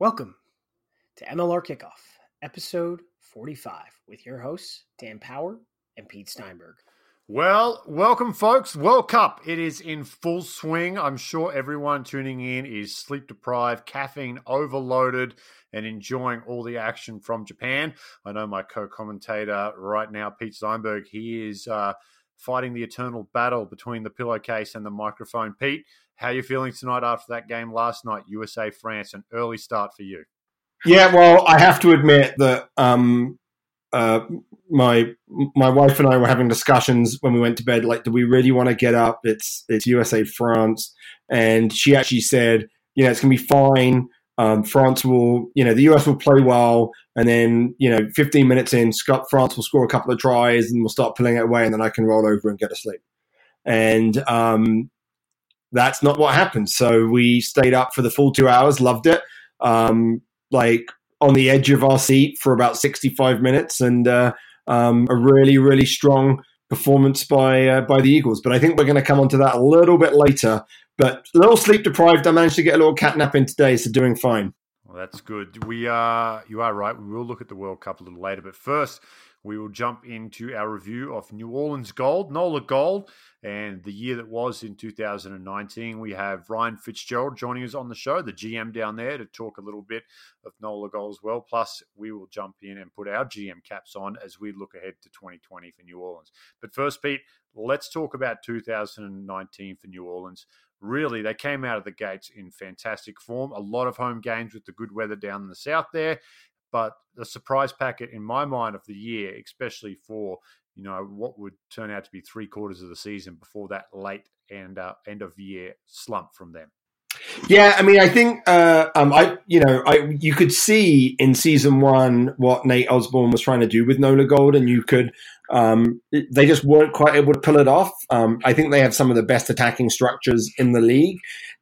Welcome to MLR Kickoff, episode 45, with your hosts, Dan Power and Pete Steinberg. Well, welcome, folks. World Cup. It is in full swing. I'm sure everyone tuning in is sleep deprived, caffeine overloaded, and enjoying all the action from Japan. I know my co commentator right now, Pete Steinberg, he is uh, fighting the eternal battle between the pillowcase and the microphone. Pete, how are you feeling tonight after that game last night, USA France? An early start for you. Yeah, well, I have to admit that um, uh, my my wife and I were having discussions when we went to bed. Like, do we really want to get up? It's it's USA France, and she actually said, you know, it's gonna be fine. Um, France will, you know, the US will play well, and then you know, 15 minutes in, Scott France will score a couple of tries, and we'll start pulling it away, and then I can roll over and go to sleep. And um, that's not what happened. So we stayed up for the full two hours, loved it. Um, like on the edge of our seat for about 65 minutes and uh, um, a really, really strong performance by uh, by the Eagles. But I think we're going to come onto that a little bit later. But a little sleep deprived. I managed to get a little cat nap in today, so doing fine. Well, that's good. We are you are right. We will look at the World Cup a little later, but first we will jump into our review of New Orleans Gold, NOLA Gold, and the year that was in 2019. We have Ryan Fitzgerald joining us on the show, the GM down there, to talk a little bit of NOLA Gold as well. Plus, we will jump in and put our GM caps on as we look ahead to 2020 for New Orleans. But first, Pete, let's talk about 2019 for New Orleans really they came out of the gates in fantastic form. A lot of home games with the good weather down in the south there, but the surprise packet in my mind of the year, especially for you know what would turn out to be three quarters of the season before that late and uh, end of year slump from them. Yeah, I mean, I think uh, um, I, you know, I you could see in season one what Nate Osborne was trying to do with Nola Gold, and you could, um, they just weren't quite able to pull it off. Um, I think they have some of the best attacking structures in the league,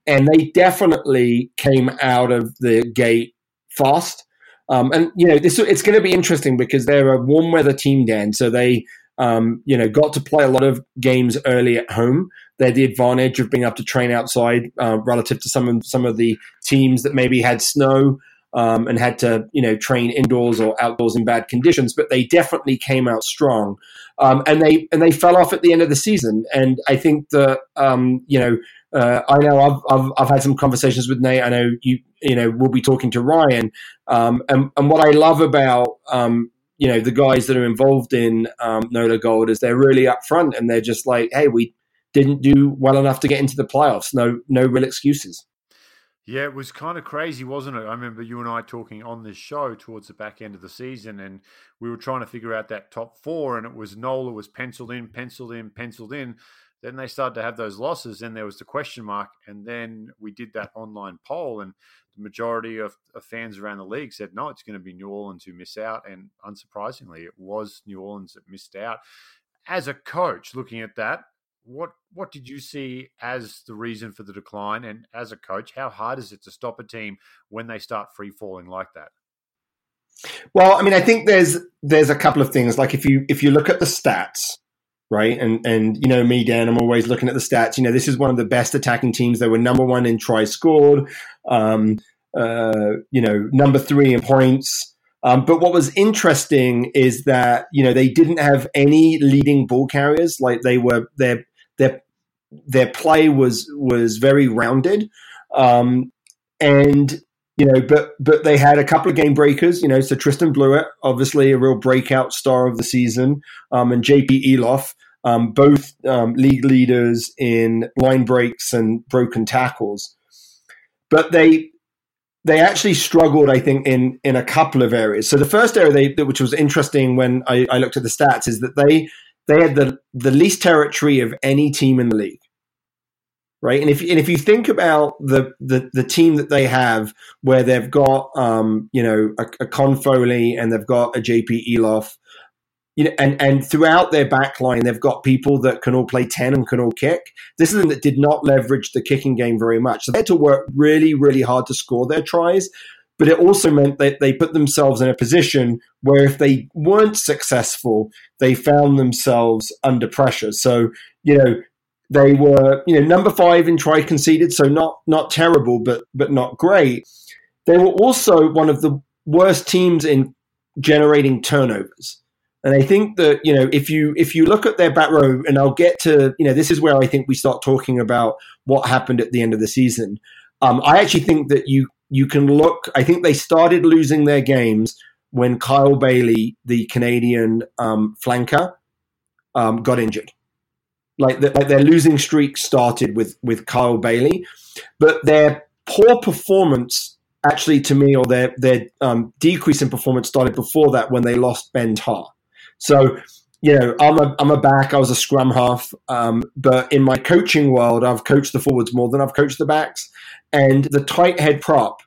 and they definitely came out of the gate fast. Um, and you know, this it's going to be interesting because they're a warm weather team, Dan. So they, um, you know, got to play a lot of games early at home. They had the advantage of being able to train outside uh, relative to some of some of the teams that maybe had snow um, and had to, you know, train indoors or outdoors in bad conditions. But they definitely came out strong, um, and they and they fell off at the end of the season. And I think that um, you know uh, I know I've, I've, I've had some conversations with Nate. I know you you know we'll be talking to Ryan. Um, and and what I love about um, you know the guys that are involved in um, Nola Gold is they're really upfront and they're just like, hey, we didn't do well enough to get into the playoffs. No no real excuses. Yeah, it was kind of crazy, wasn't it? I remember you and I talking on this show towards the back end of the season, and we were trying to figure out that top four, and it was Nola was penciled in, penciled in, penciled in. Then they started to have those losses. Then there was the question mark. And then we did that online poll, and the majority of, of fans around the league said, no, it's going to be New Orleans who miss out. And unsurprisingly, it was New Orleans that missed out. As a coach, looking at that, what what did you see as the reason for the decline? And as a coach, how hard is it to stop a team when they start free falling like that? Well, I mean, I think there's there's a couple of things. Like if you if you look at the stats, right? And and you know me, Dan, I'm always looking at the stats. You know, this is one of the best attacking teams. They were number one in tries scored, um, uh, you know, number three in points. Um, but what was interesting is that you know they didn't have any leading ball carriers. Like they were their their their play was was very rounded, um, and you know, but but they had a couple of game breakers, you know. So Tristan Blewett, obviously a real breakout star of the season, um, and JP Eloff, um, both um, league leaders in line breaks and broken tackles. But they they actually struggled, I think, in in a couple of areas. So the first area, they, which was interesting when I, I looked at the stats, is that they they had the the least territory of any team in the league right? And if and if you think about the the, the team that they have, where they've got um, you know a, a Con Foley and they've got a JP Eloff, you know, and and throughout their back line, they've got people that can all play ten and can all kick. This is that did not leverage the kicking game very much, so they had to work really, really hard to score their tries. But it also meant that they put themselves in a position where if they weren't successful, they found themselves under pressure. So you know they were you know number five in try conceded, so not not terrible, but but not great. They were also one of the worst teams in generating turnovers. And I think that you know if you if you look at their back row, and I'll get to you know this is where I think we start talking about what happened at the end of the season. Um, I actually think that you you can look. I think they started losing their games when Kyle Baillie, the Canadian um, flanker, um, got injured. Like, the, like their losing streak started with with Kyle Baillie, but their poor performance actually to me, or their their um, decrease in performance started before that when they lost Ben Tarr. So you know, I'm a I'm a back. I was a scrum half, um, but in my coaching world, I've coached the forwards more than I've coached the backs. And the tight head prop,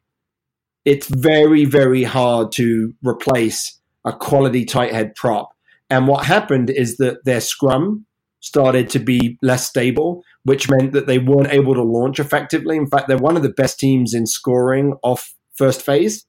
it's very very hard to replace a quality tight head prop. And what happened is that their scrum started to be less stable, which meant that they weren't able to launch effectively. In fact, they're one of the best teams in scoring off first phase.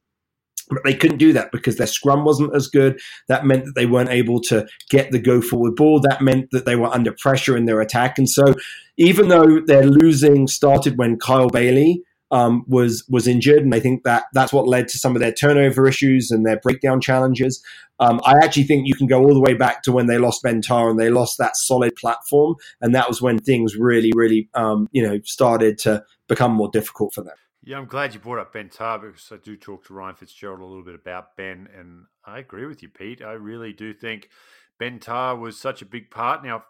But they couldn't do that because their scrum wasn't as good. That meant that they weren't able to get the go forward ball. That meant that they were under pressure in their attack. And so, even though their losing started when Kyle Baillie um, was was injured, and I think that that's what led to some of their turnover issues and their breakdown challenges. Um, I actually think you can go all the way back to when they lost Ben Tarr and they lost that solid platform, and that was when things really, really, um, you know, started to become more difficult for them. Yeah, I'm glad you brought up Ben Tarr because I do talk to Ryan Fitzgerald a little bit about Ben, and I agree with you, Pete. I really do think Ben Tarr was such a big part. Now,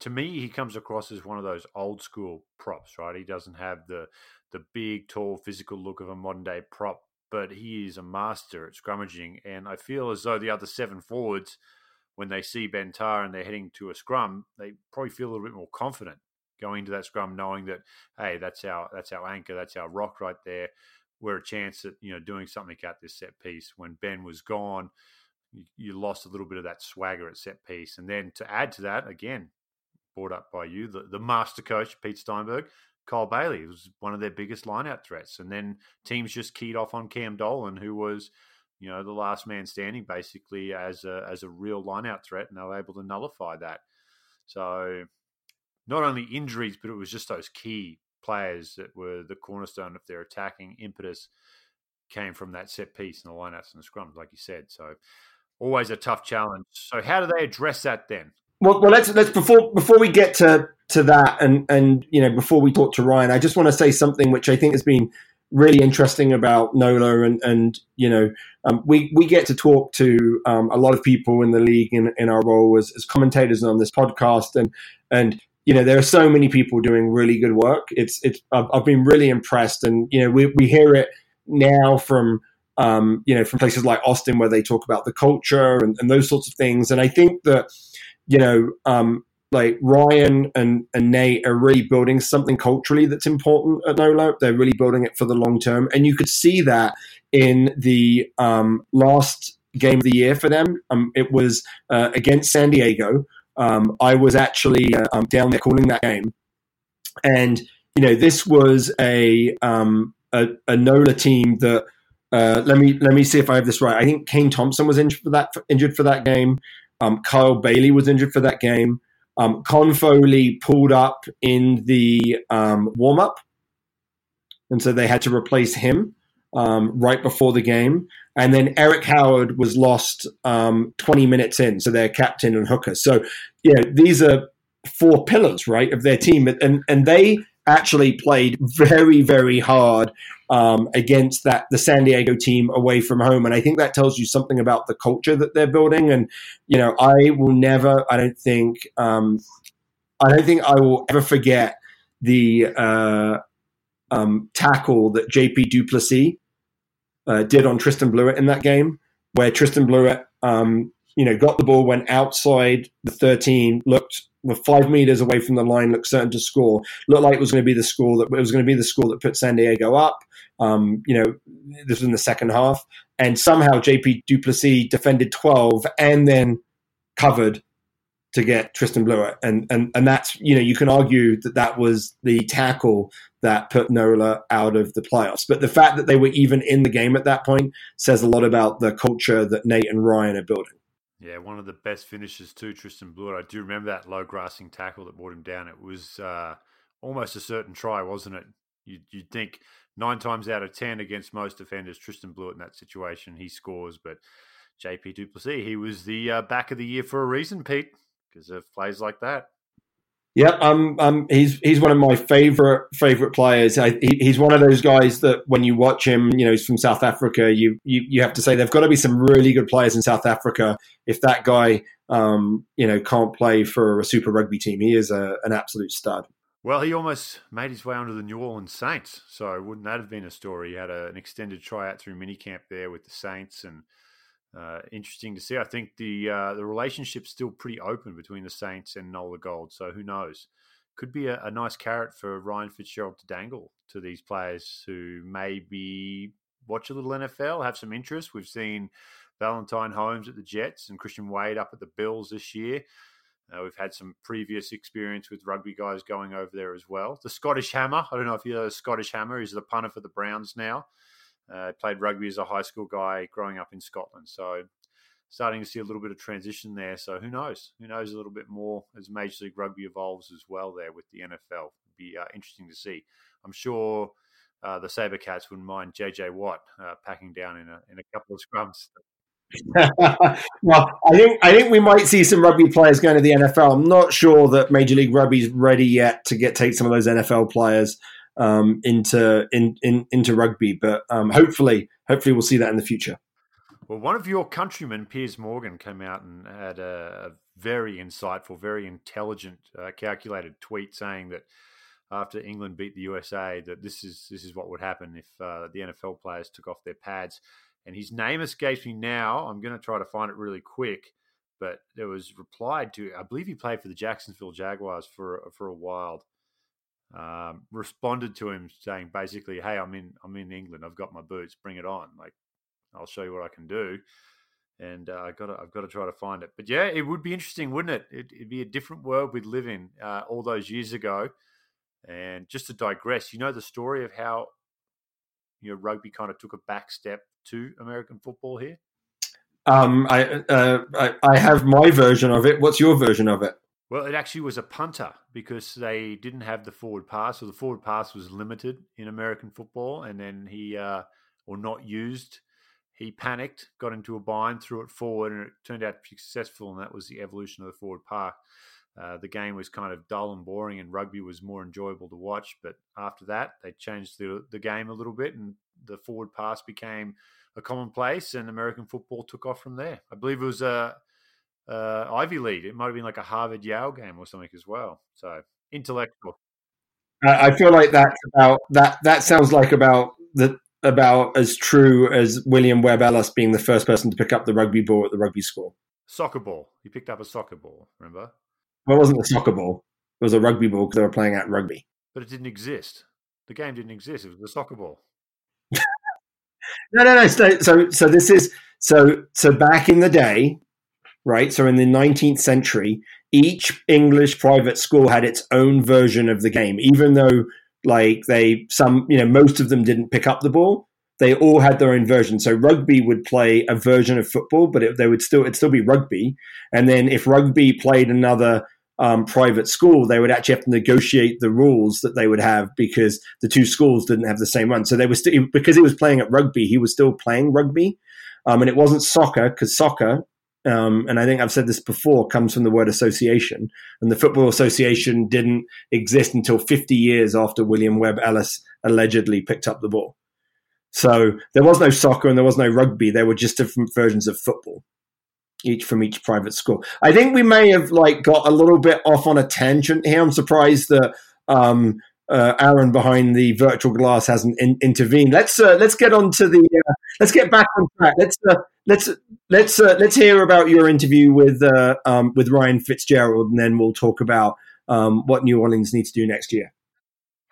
to me, he comes across as one of those old school props, right? He doesn't have the the big, tall, physical look of a modern day prop, but he is a master at scrummaging. And I feel as though the other seven forwards, when they see Ben Tarr and they're heading to a scrum, they probably feel a little bit more confident going into that scrum, knowing that hey, that's our that's our anchor, that's our rock right there. We're a chance at you know doing something at this set piece. When Ben was gone, you, you lost a little bit of that swagger at set piece, and then to add to that, again, brought up by you, the, the master coach Pete Steinberg, Kyle Baillie was one of their biggest lineout threats, and then teams just keyed off on Cam Dolan, who was you know the last man standing basically as a as a real lineout threat, and they were able to nullify that. So not only injuries, but it was just those key players that were the cornerstone of their attacking impetus came from that set piece and the lineouts and the scrums, like you said. So always a tough challenge. So how do they address that then? Well, well, let's let's before before we get to to that, and and you know before we talk to Ryan, I just want to say something which I think has been really interesting about Nola, and and you know um, we we get to talk to um, a lot of people in the league in, in our role as, as commentators on this podcast, and and you know there are so many people doing really good work. It's it's I've, I've been really impressed, and you know we we hear it now from um, you know from places like Austin where they talk about the culture and, and those sorts of things. And I think that you know um, like Ryan and, and Nate are really building something culturally that's important at Nolo. They're really building it for the long term, and you could see that in the um, last game of the year for them. Um, it was uh, against San Diego um, I was actually uh, um, down there calling that game, and you know this was a um, a, a NOLA team that. Uh, let me let me see if I have this right. I think Kane Thompson was injured for that injured for that game. Um, Kyle Baillie was injured for that game. Um, Con Foley pulled up in the um, warm up, and so they had to replace him um, right before the game. And then Eric Howard was lost um, 20 minutes in, so their captain and hooker. So, know, these are four pillars, right, of their team. And, and they actually played very, very hard um, against that the San Diego team away from home. And I think that tells you something about the culture that they're building. And, you know, I will never, I don't think, um, I don't think I will ever forget the uh, um, tackle that JP Duplessis uh, did on Tristan Blewett in that game, where Tristan Blewett, um, you know, got the ball, went outside the 13, looked five meters away from the line, looked certain to score. Looked like it was going to be the score that was going to be the score that put San Diego up. Um, you know, this was in the second half, and somehow JP du Plessis defended 12 and then covered to get Tristan Blewett, and and and that's you know you can argue that that was the tackle that put Nola out of the playoffs. But the fact that they were even in the game at that point says a lot about the culture that Nate and Ryan are building. Yeah, one of the best finishes too, Tristan Blewett. I do remember that low grassing tackle that brought him down. It was uh, almost a certain try, wasn't it? You'd, you'd think nine times out of ten against most defenders, Tristan Blewett in that situation he scores. But JP du Plessis, he was the uh, back of the year for a reason, Pete because of plays like that. Yeah, um, um, he's he's one of my favorite favorite players. I, he, he's one of those guys that when you watch him, you know, he's from South Africa. You you, you have to say there've got to be some really good players in South Africa. If that guy, um, you know, can't play for a Super Rugby team, he is a, an absolute stud. Well, he almost made his way onto the New Orleans Saints. So wouldn't that have been a story? He had a, an extended tryout through minicamp there with the Saints and uh, interesting to see. I think the uh, the relationship's still pretty open between the Saints and Nola Gold. So who knows? Could be a, a, nice carrot for Ryan Fitzgerald to dangle to these players who maybe watch a little NFL, have some interest. We've seen Valentine Holmes at the Jets and Christian Wade up at the Bills this year. Uh, we've had some previous experience with rugby guys going over there as well. The Scottish Hammer, I don't know if you know Scottish Hammer, he's the punter for the Browns now. Uh, played rugby as a high school guy growing up in Scotland. So starting to see a little bit of transition there. So who knows? Who knows a little bit more as Major League Rugby evolves as well there with the NFL. It'd be uh, interesting to see. I'm sure uh, the Sabercats wouldn't mind JJ Watt uh, packing down in a in a couple of scrums. well, I think I think we might see some rugby players going to the NFL. I'm not sure that Major League Rugby is ready yet to get take some of those NFL players um, into in, in, into rugby. But um, hopefully, hopefully, we'll see that in the future. Well, one of your countrymen, Piers Morgan, came out and had a, very insightful, very intelligent, uh, calculated tweet saying that after England beat the USA, that this is this is what would happen if uh, the NFL players took off their pads. And his name escapes me now. I'm going to try to find it really quick. But there was replied to. I believe he played for the Jacksonville Jaguars for for a while um, responded to him saying basically, "Hey, I'm in I'm in England. I've got my boots. Bring it on. Like, I'll show you what I can do." And uh, I got I've got to try to find it. But yeah, it would be interesting, wouldn't it? it would be a different world we'd live in uh, all those years ago. And just to digress, you know the story of how you know rugby kind of took a back step to American football here. Um, I, uh, I I have my version of it. What's your version of it? Well, it actually was a punter because they didn't have the forward pass, so the forward pass was limited in American football, and then he uh, or not used. He panicked, got into a bind, threw it forward, and it turned out successful. And that was the evolution of the forward pass. Uh, the game was kind of dull and boring, and rugby was more enjoyable to watch. But after that, they changed the, the game a little bit, and the forward pass became a commonplace, and American football took off from there. I believe it was a uh, Ivy League. It might have been like a Harvard Yale game or something as well. So intellectual. I feel like that's about that. That sounds like about the about as true as William Webb Ellis being the first person to pick up the rugby ball at the rugby school. Soccer ball. He picked up a soccer ball. Remember? Well, it wasn't a soccer ball. It was a rugby ball because they were playing at rugby. But it didn't exist. The game didn't exist. It was a soccer ball. no, no, no. So, so, so this is so. So back in the day, right? So in the 19th century, each English private school had its own version of the game, even though like they some you know most of them didn't pick up the ball. They all had their own version. So rugby would play a version of football, but it, they would still it'd still be rugby. And then if rugby played another um, private school, they would actually have to negotiate the rules that they would have because the two schools didn't have the same one. So they were still because he was playing at rugby, he was still playing rugby, um, and it wasn't soccer because soccer um, and I think I've said this before, comes from the word association. And the Football Association didn't exist until 50 years after William Webb Ellis allegedly picked up the ball. So there was no soccer and there was no rugby. There were just different versions of football, each from each private school. I think we may have like got a little bit off on a tangent here. I'm surprised that um, uh, Aaron behind the virtual glass hasn't in- intervened. Let's uh, let's get on to the uh, let's get back on track. Let's uh, let's let's uh, let's hear about your interview with uh, um, with Ryan Fitzgerald, and then we'll talk about um, what New Orleans needs to do next year.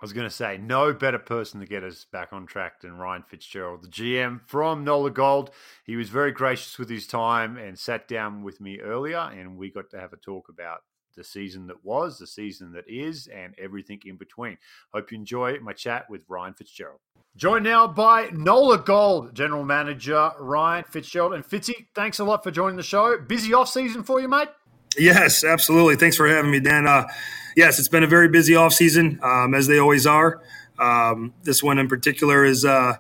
I was going to say, no better person to get us back on track than Ryan Fitzgerald, the GM from Nola Gold. He was very gracious with his time and sat down with me earlier, and we got to have a talk about the season that was, the season that is, and everything in between. Hope you enjoy my chat with Ryan Fitzgerald. Joined now by Nola Gold General Manager Ryan Fitzgerald. And Fitzy, thanks a lot for joining the show. Busy off season for you, mate? Yes, absolutely. Thanks for having me, Dan. Uh, yes, it's been a very busy off season, um, as they always are. Um, this one in particular is uh,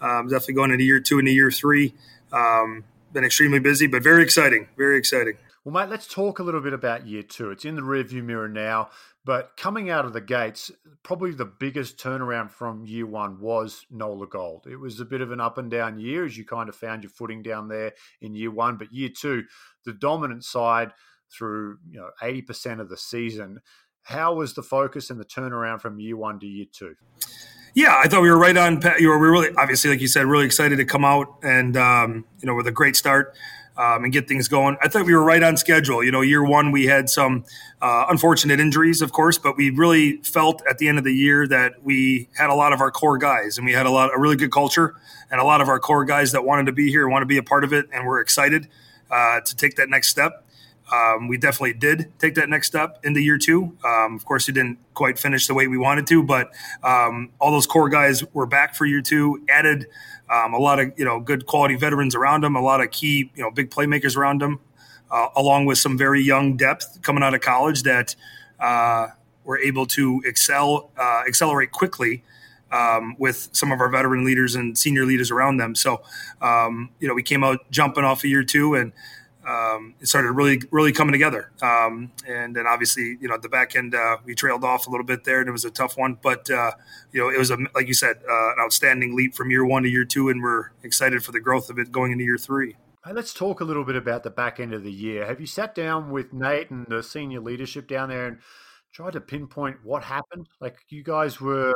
um, definitely going into year two and year three. Um, been extremely busy, but very exciting. Very exciting. Well, mate, let's talk a little bit about year two. It's in the rearview mirror now, but coming out of the gates, probably the biggest turnaround from year one was Nola Gold. It was a bit of an up and down year as you kind of found your footing down there in year one, but year two, the dominant side – through you know 80% of the season. How was the focus and the turnaround from year one to year two? Yeah, I thought we were right on. You were really, obviously, like you said, really excited to come out and um, you know with a great start um, and get things going. I thought we were right on schedule. You know, year one we had some uh, unfortunate injuries, of course, but we really felt at the end of the year that we had a lot of our core guys and we had a lot a really good culture and a lot of our core guys that wanted to be here, want to be a part of it, and we're excited uh, to take that next step. Um, we definitely did take that next step into year two. Um, of course, it didn't quite finish the way we wanted to, but um, all those core guys were back for year two. Added um, a lot of you know good quality veterans around them, a lot of key you know big playmakers around them, uh, along with some very young depth coming out of college that uh, were able to excel, uh, accelerate quickly. Um, with some of our veteran leaders and senior leaders around them. So, um, you know, we came out jumping off of year two and um, it started really, really coming together. Um, and then obviously, you know, at the back end, uh, we trailed off a little bit there, and it was a tough one. But uh, you know, it was a like you said, uh, an outstanding leap from year one to year two, and we're excited for the growth of it going into year three. Let's talk a little bit about the back end of the year. Have you sat down with Nate and the senior leadership down there and tried to pinpoint what happened? Like you guys were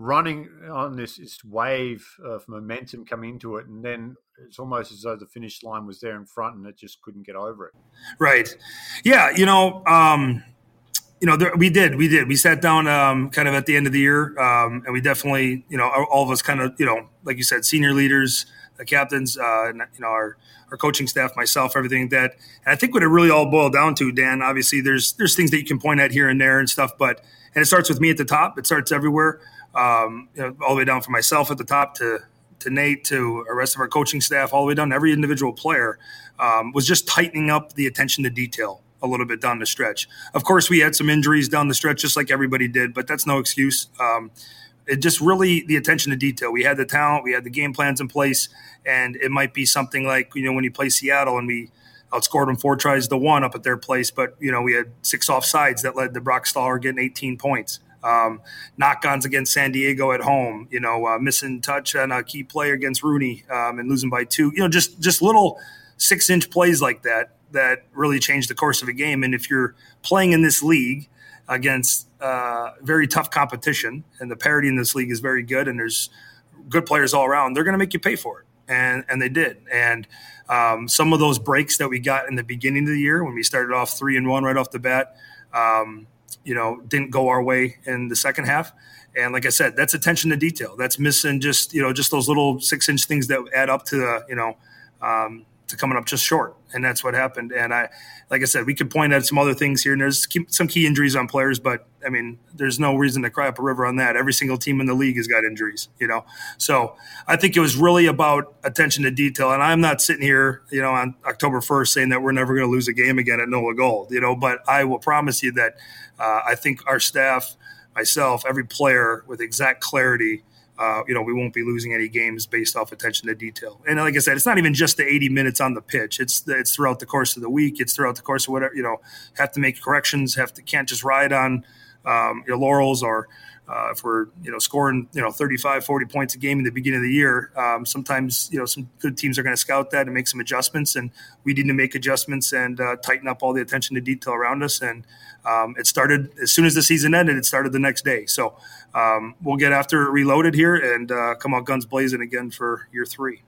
running on this, this wave of momentum coming into it, and then it's almost as though the finish line was there in front, and it just couldn't get over it. Right. Yeah. You know. Um, you know, there, we did, we did. We sat down um, kind of at the end of the year, um, and we definitely, you know, all of us kind of, you know, like you said, senior leaders, the captains, uh, and, you know, our our coaching staff, myself, everything that. And I think what it really all boiled down to, Dan. Obviously, there's there's things that you can point at here and there and stuff, but and it starts with me at the top. It starts everywhere, um, you know, all the way down from myself at the top to to Nate to the rest of our coaching staff, all the way down every individual player, um, was just tightening up the attention to detail a little bit down the stretch. Of course, we had some injuries down the stretch, just like everybody did, but that's no excuse. Um, it just really the attention to detail. We had the talent, we had the game plans in place, and it might be something like you know when you play Seattle and we outscored them four tries to one up at their place, but you know we had six offsides that led to Brock Staller getting 18 points. Um, knock-ons against San Diego at home, you know, uh, missing touch on a key player against Rooney um, and losing by two. You know, just just little six-inch plays like that that really change the course of a game. And if you're playing in this league against uh, very tough competition, and the parity in this league is very good, and there's good players all around. They're going to make you pay for it, and and they did. And um, some of those breaks that we got in the beginning of the year when we started off three and one right off the bat, um, you know, didn't go our way in the second half. And like I said, that's attention to detail. That's missing just you know just those little six inch things that add up to you know um, to coming up just short, and that's what happened. And I, like I said, we could point at some other things here, and there's some key injuries on players, but I mean, there's no reason to cry up a river on that. Every single team in the league has got injuries, you know. So I think it was really about attention to detail. And I'm not sitting here, you know, on October 1st saying that we're never going to lose a game again at Nola Gold, you know. But I will promise you that uh, I think our staff, myself, every player with exact clarity uh, you know, we won't be losing any games based off attention to detail. And like I said, it's not even just the 80 minutes on the pitch. It's it's throughout the course of the week. It's throughout the course of whatever you know. Have to make corrections. Have to can't just ride on um, your laurels or uh, if we're you know scoring you know 35 40 points a game in the beginning of the year um, sometimes you know some good teams are going to scout that and make some adjustments and we need to make adjustments and uh, tighten up all the attention to detail around us and um, it started as soon as the season ended it started the next day. So um, we'll get after it reloaded here and uh, come out guns blazing again for year three.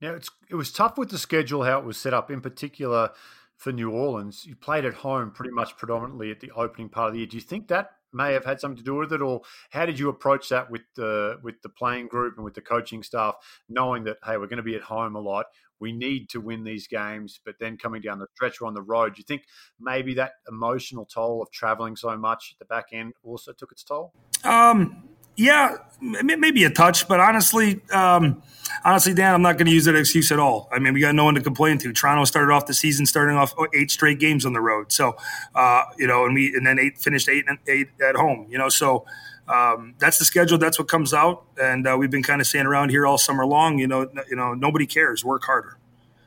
Now it was tough with the schedule how it was set up in particular for New Orleans, you played at home pretty much predominantly at the opening part of the year. Do you think that may have had something to do with it, or how did you approach that with the with the playing group and with the coaching staff, knowing that hey, we're going to be at home a lot, we need to win these games, but then coming down the stretch or on the road, do you think maybe that emotional toll of traveling so much at the back end also took its toll? Um, yeah, maybe a touch, but honestly, um, honestly, Dan, I'm not going to use that excuse at all. I mean, we got no one to complain to. Toronto started off the season starting off eight straight games on the road, so uh, you know, and we and then eight finished eight and eight at home. You know, so um, that's the schedule. That's what comes out, and uh, we've been kind of saying around here all summer long. You know, you know, nobody cares. Work harder.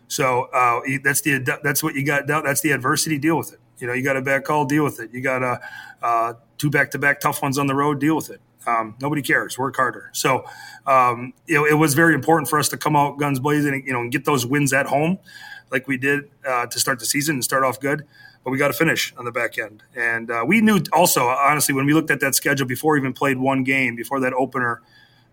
So uh, that's the that's what you got. That's the adversity. Deal with it. You know, you got a bad call. Deal with it. You got a uh, two back to back tough ones on the road. Deal with it. Um, nobody cares. Work harder. So um, it, it, was very important for us to come out guns blazing, you know, and get those wins at home, like we did uh, to start the season and start off good. But we got to finish on the back end. And uh, we knew also, honestly, when we looked at that schedule before we even played one game, before that opener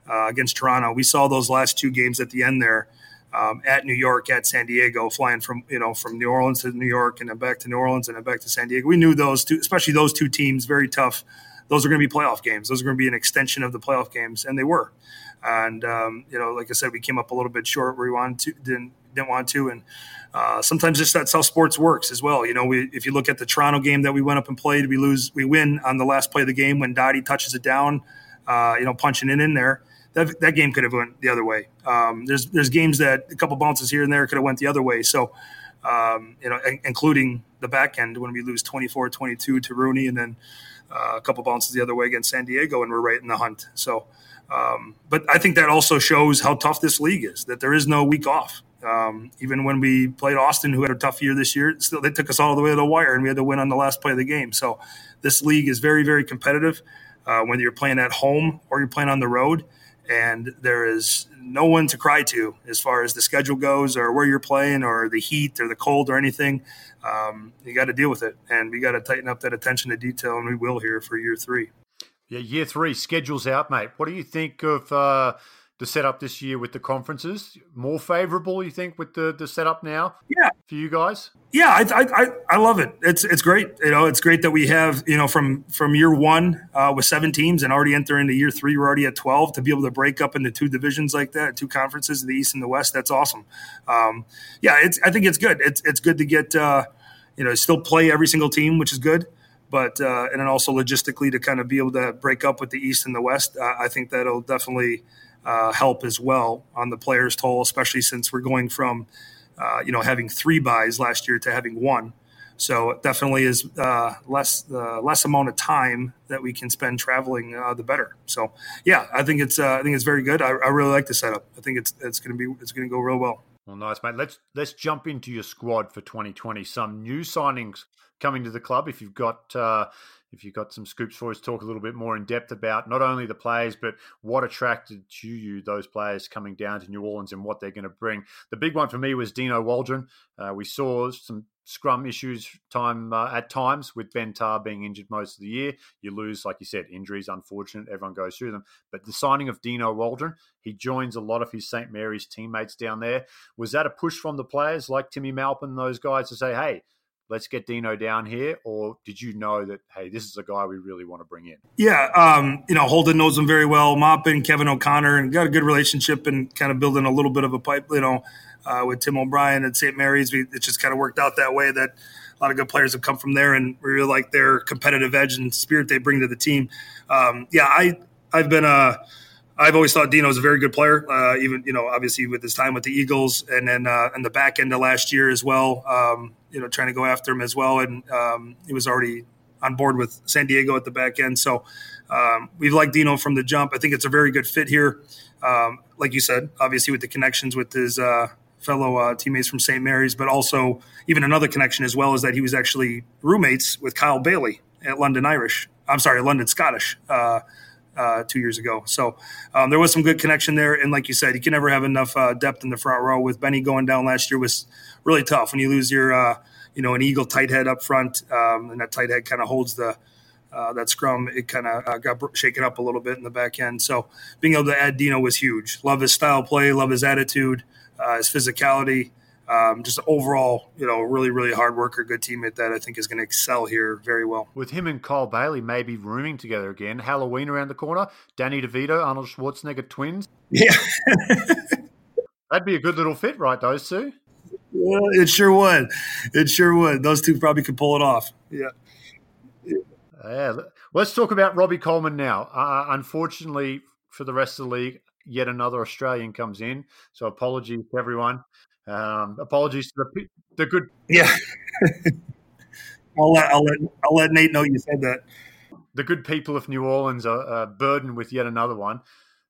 uh, against Toronto, we saw those last two games at the end there. Um, at New York, at San Diego, flying from you know from New Orleans to New York and then back to New Orleans and then back to San Diego. We knew those two, especially those two teams, very tough those are going to be playoff games. Those are going to be an extension of the playoff games, and they were. And um, you know, like I said, we came up a little bit short where we wanted to, didn't didn't want to, and uh, sometimes just that's how sports works as well. You know, we, if you look at the Toronto game that we went up and played, we lose, we win on the last play of the game when Dottie touches it down, uh, you know, punching it in there. That, that game could have went the other way. Um, there's there's games that a couple bounces here and there could have went the other way. So, um, you know, including the back end when we lose 24-22 to Rooney, and then uh, a couple bounces the other way against San Diego, and we're right in the hunt. So, um, but I think that also shows how tough this league is. That there is no week off. Um, even when we played Austin, who had a tough year this year, still they took us all the way to the wire, and we had to win on the last play of the game. So, this league is very, very competitive. Uh, whether you're playing at home or you're playing on the road, and there is no one to cry to as far as the schedule goes or where you're playing or the heat or the cold or anything. Um, you got to deal with it, and we got to tighten up that attention to detail, and we will here for year three. Yeah, year three schedules out, mate. What do you think of uh, the setup this year with the conferences? More favourable, you think, with the the setup now? Yeah, for you guys. Yeah, I, I, I love it. It's it's great. You know, it's great that we have you know from from year one uh, with seven teams and already enter into year three. We're already at twelve to be able to break up into two divisions like that, two conferences, the East and the West. That's awesome. Um, yeah, it's I think it's good. It's it's good to get uh, you know still play every single team, which is good but uh, and then also logistically to kind of be able to break up with the East and the West, uh, I think that'll definitely uh, help as well on the players' toll, especially since we're going from uh, you know having three buys last year to having one. So it definitely is uh, less uh, less amount of time that we can spend traveling, uh, the better. So yeah, I think it's uh, I think it's very good. I, I, really like the setup. I think it's it's going to be it's going to go real well. Well, nice, mate. Let's let's jump into your squad for 2020. Some new signings coming to the club. If you've got if you've got some scoops for us, talk a little bit more in depth about not only the players, but what attracted to you those players coming down to New Orleans and what they're going to bring. The big one for me was Dino Waldren. Uh, we saw some scrum issues time uh, at times with Ben Tarr being injured most of the year. You lose, like you said, injuries, unfortunate. Everyone goes through them. But the signing of Dino Waldren, he joins a lot of his St. Mary's teammates down there. Was that a push from the players like Timmy Maupin, those guys, to say, hey, let's get Dino down here? Or did you know that, hey, this is a guy we really want to bring in? Yeah. Um, you know, Holden knows him very well. Maupin, Kevin O'Connor, and got a good relationship and kind of building a little bit of a pipe, you know, uh, with Tim O'Brien at St. Mary's. We, it just kind of worked out that way that a lot of good players have come from there and we really like their competitive edge and spirit they bring to the team. Um, yeah, I, I've been a, I've always thought Dino was a very good player, uh, even you know obviously with his time with the Eagles and then uh, and the back end of last year as well. Um, you know, trying to go after him as well, and um, he was already on board with San Diego at the back end. So um, we liked Dino from the jump. I think it's a very good fit here. Um, like you said, obviously with the connections with his uh, fellow uh, teammates from St. Mary's, but also even another connection as well is that he was actually roommates with Kyle Baillie at London Irish. I'm sorry, London Scottish. Uh, two years ago. So um, there was some good connection there. And like you said, you can never have enough uh, depth in the front row. With Benny going down last year was really tough when you lose your, uh, you know, an eagle tight head up front, um, and that tight head kind of holds the uh, that scrum. It kind of uh, got shaken up a little bit in the back end. So being able to add Dino was huge. Love his style play, love his attitude, uh, his physicality. Um, just overall, you know, really, really hard worker, good teammate that I think is going to excel here very well. With him and Kyle Baillie maybe rooming together again, Halloween around the corner, Danny DeVito, Arnold Schwarzenegger twins. Yeah. That'd be a good little fit, right? Those two. Well, it sure would. It sure would. Those two probably could pull it off. Yeah. Yeah. Let's talk about Robbie Coleman now. Uh, unfortunately, for the rest of the league, yet another Australian comes in. So apologies to everyone. Um, apologies to the the good. Yeah. I'll let I'll let I'll let Nate know you said that. The good people of New Orleans are, are burdened with yet another one.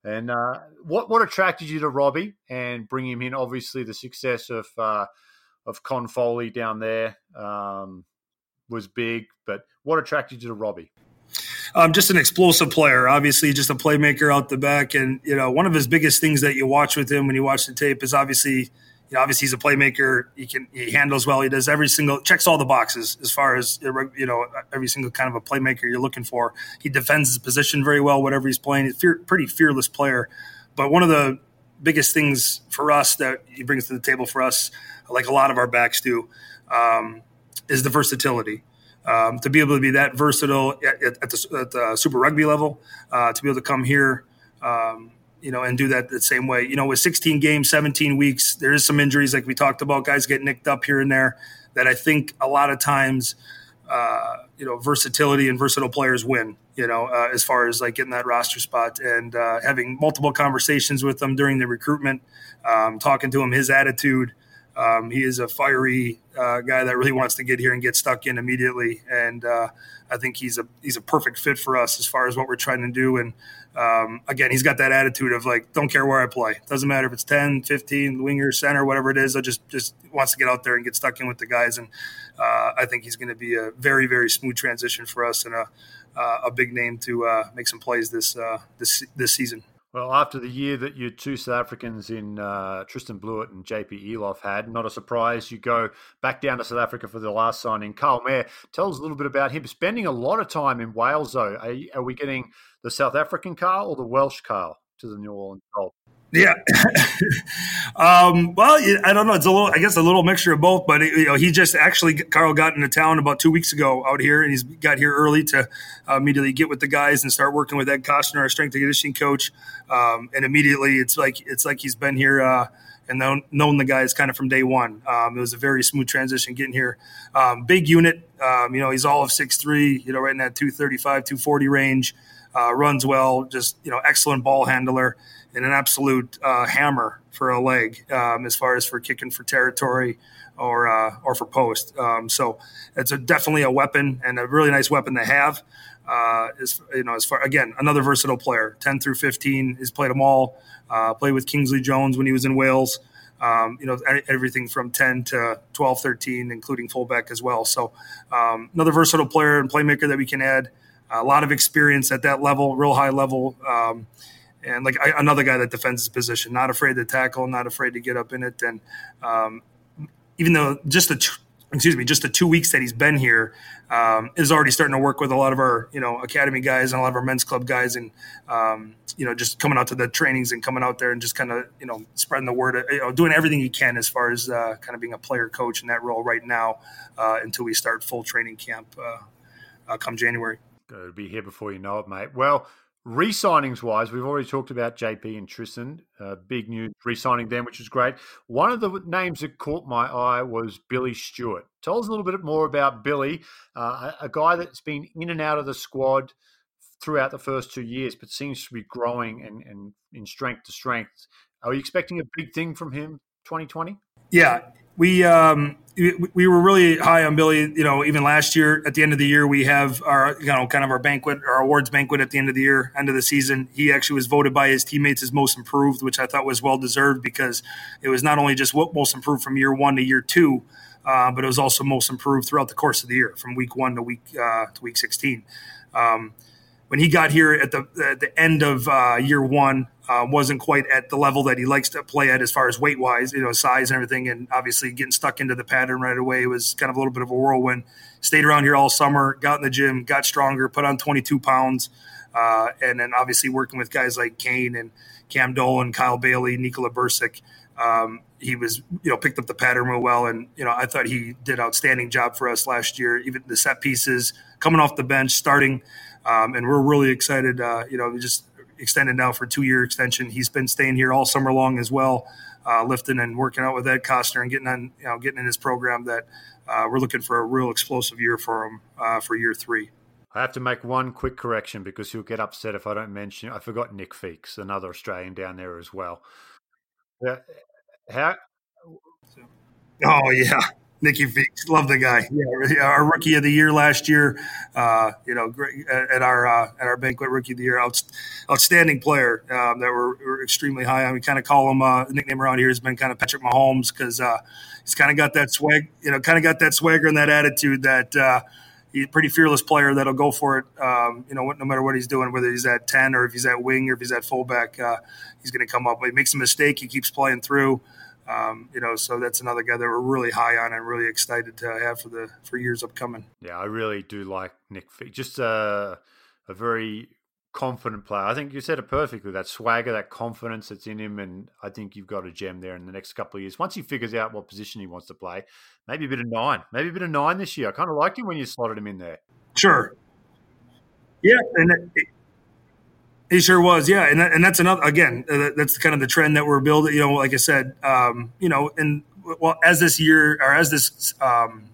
And uh, what what attracted you to Robbie and bring him in? Obviously, the success of uh, of Con Foley down there um, was big, but what attracted you to Robbie? Um, just an explosive player, obviously, just a playmaker out the back. And you know, one of his biggest things that you watch with him when you watch the tape is obviously you know, obviously he's a playmaker. He can he handles well. He does every single checks all the boxes as far as you know every single kind of a playmaker you're looking for. He defends his position very well, whatever he's playing. He's a pretty fearless player. But one of the biggest things for us that he brings to the table for us, like a lot of our backs do, um, is the versatility. Um, to be able to be that versatile at, at, the, at the, Super Rugby level, uh, to be able to come here. Um, you know, and do that the same way. You know, with 16 games, 17 weeks, there is some injuries like we talked about. Guys get nicked up here and there. That I think a lot of times, uh, you know, versatility and versatile players win. You know, uh, as far as like getting that roster spot and uh, having multiple conversations with them during the recruitment, um, talking to him, his attitude. Um, he is a fiery uh, guy that really wants to get here and get stuck in immediately, and uh, I think he's a he's a perfect fit for us as far as what we're trying to do. And um, again, he's got that attitude of like, don't care where I play. Doesn't matter if it's 10, 15, winger, center, whatever it is. I just, just wants to get out there and get stuck in with the guys. And uh, I think he's going to be a very, very smooth transition for us and a, uh, a big name to uh, make some plays this, uh, this, this season. Well, after the year that your two South Africans in uh, Tristan Blewett and JP Eloff had, not a surprise you go back down to South Africa for the last signing. Carl Mayer, tell us a little bit about him. Spending a lot of time in Wales, though. Are, are we getting the South African Carl or the Welsh Carl to the New Orleans Gold? Yeah. um, well, I don't know. It's a little, I guess, a little mixture of both. But you know, he just actually Carl got into town about two weeks ago out here, and he's got here early to uh, immediately get with the guys and start working with Ed Costner, our strength and conditioning coach. Um, and immediately, it's like it's like he's been here. Uh, and known, known the guys kind of from day one. Um, it was a very smooth transition getting here. Um, big unit, um, you know, he's all of six three. you know, right in that 235, 240 range, uh, runs well, just, you know, excellent ball handler and an absolute uh, hammer for a leg um, as far as for kicking for territory or uh, or for post. Um, so it's a, definitely a weapon and a really nice weapon to have. Uh, is you know as far again another versatile player, ten through fifteen, he's played them all. Uh, played with Kingsley Jones when he was in Wales. Um, you know everything from 10 to 12 13 including fullback as well so um, another versatile player and playmaker that we can add a lot of experience at that level real high level um, and like I, another guy that defends his position, not afraid to tackle, not afraid to get up in it. And um, even though just the t- excuse me, just the two weeks that he's been here um, is already starting to work with a lot of our you know academy guys and a lot of our men's club guys, and um, you know just coming out to the trainings and coming out there and just kind of you know spreading the word, you know, doing everything he can as far as uh, kind of being a player coach in that role right now uh, until we start full training camp uh, uh come January. It'll be here before you know it, mate. Well, Re-signings wise, we've already talked about JP and Tristan. Uh, big news re-signing them, which is great. One of the names that caught my eye was Billy Stewart. Tell us a little bit more about Billy, uh, a, guy that's been in and out of the squad throughout the first two years, but seems to be growing and, and in strength to strength. Are you expecting a big thing from him 2020? Yeah, we um, we were really high on Billy. You know, even last year at the end of the year, we have our you know kind of our banquet, our awards banquet at the end of the year, end of the season. He actually was voted by his teammates as most improved, which I thought was well deserved because it was not only just what most improved from year one to year two, uh, but it was also most improved throughout the course of the year, from week one to week uh, to week sixteen. Um, when he got here at the at the end of uh, year one, uh, wasn't quite at the level that he likes to play at as far as weight wise, you know, size and everything. And obviously getting stuck into the pattern right away was kind of a little bit of a whirlwind. Stayed around here all summer, got in the gym, got stronger, put on 22 pounds. Uh, and then obviously working with guys like Kane and Cam Dolan, Kyle Baillie, Nikola Bursic. Um, he was, you know, picked up the pattern real well, and you know, I thought he did outstanding job for us last year. Even the set pieces coming off the bench, starting, um, and we're really excited. Uh, you know, just extended now for two year extension. He's been staying here all summer long as well, uh, lifting and working out with Ed Costner and getting on, you know, getting in his program. That uh, we're looking for a real explosive year for him uh, for year three. I have to make one quick correction because he'll get upset if I don't mention. I forgot Nick Feakes, another Australian down there as well. Yeah, how? Oh yeah, Nicky Feakes, love the guy. Yeah, our rookie of the year last year. Uh, you know, great, at our uh, at our banquet, rookie of the year, out, outstanding player um, that we're, we're, extremely high on. We kind of call him uh, nickname around here has been kind of Patrick Mahomes because uh, he's kind of got that swag. You know, kind of got that swagger and that attitude that uh, he's a pretty fearless player that'll go for it. Um, you know, no matter what he's doing, whether he's at ten or if he's at wing or if he's at fullback, uh, he's going to come up. But he makes a mistake, he keeps playing through. Um, you know, so that's another guy that we're really high on and really excited to have for the for years upcoming. Yeah, I really do like Nick. Just a, a very confident player. I think you said it perfectly. That swagger, that confidence that's in him, and I think you've got a gem there in the next couple of years. Once he figures out what position he wants to play, maybe a bit of nine, maybe a bit of nine this year. I kind of liked him when you slotted him in there. Sure. Yeah, and it, he sure was, yeah, and that, and that's another again. Uh, that's kind of the trend that we're building. You know, like I said, um, you know, and well, as this year or as this um,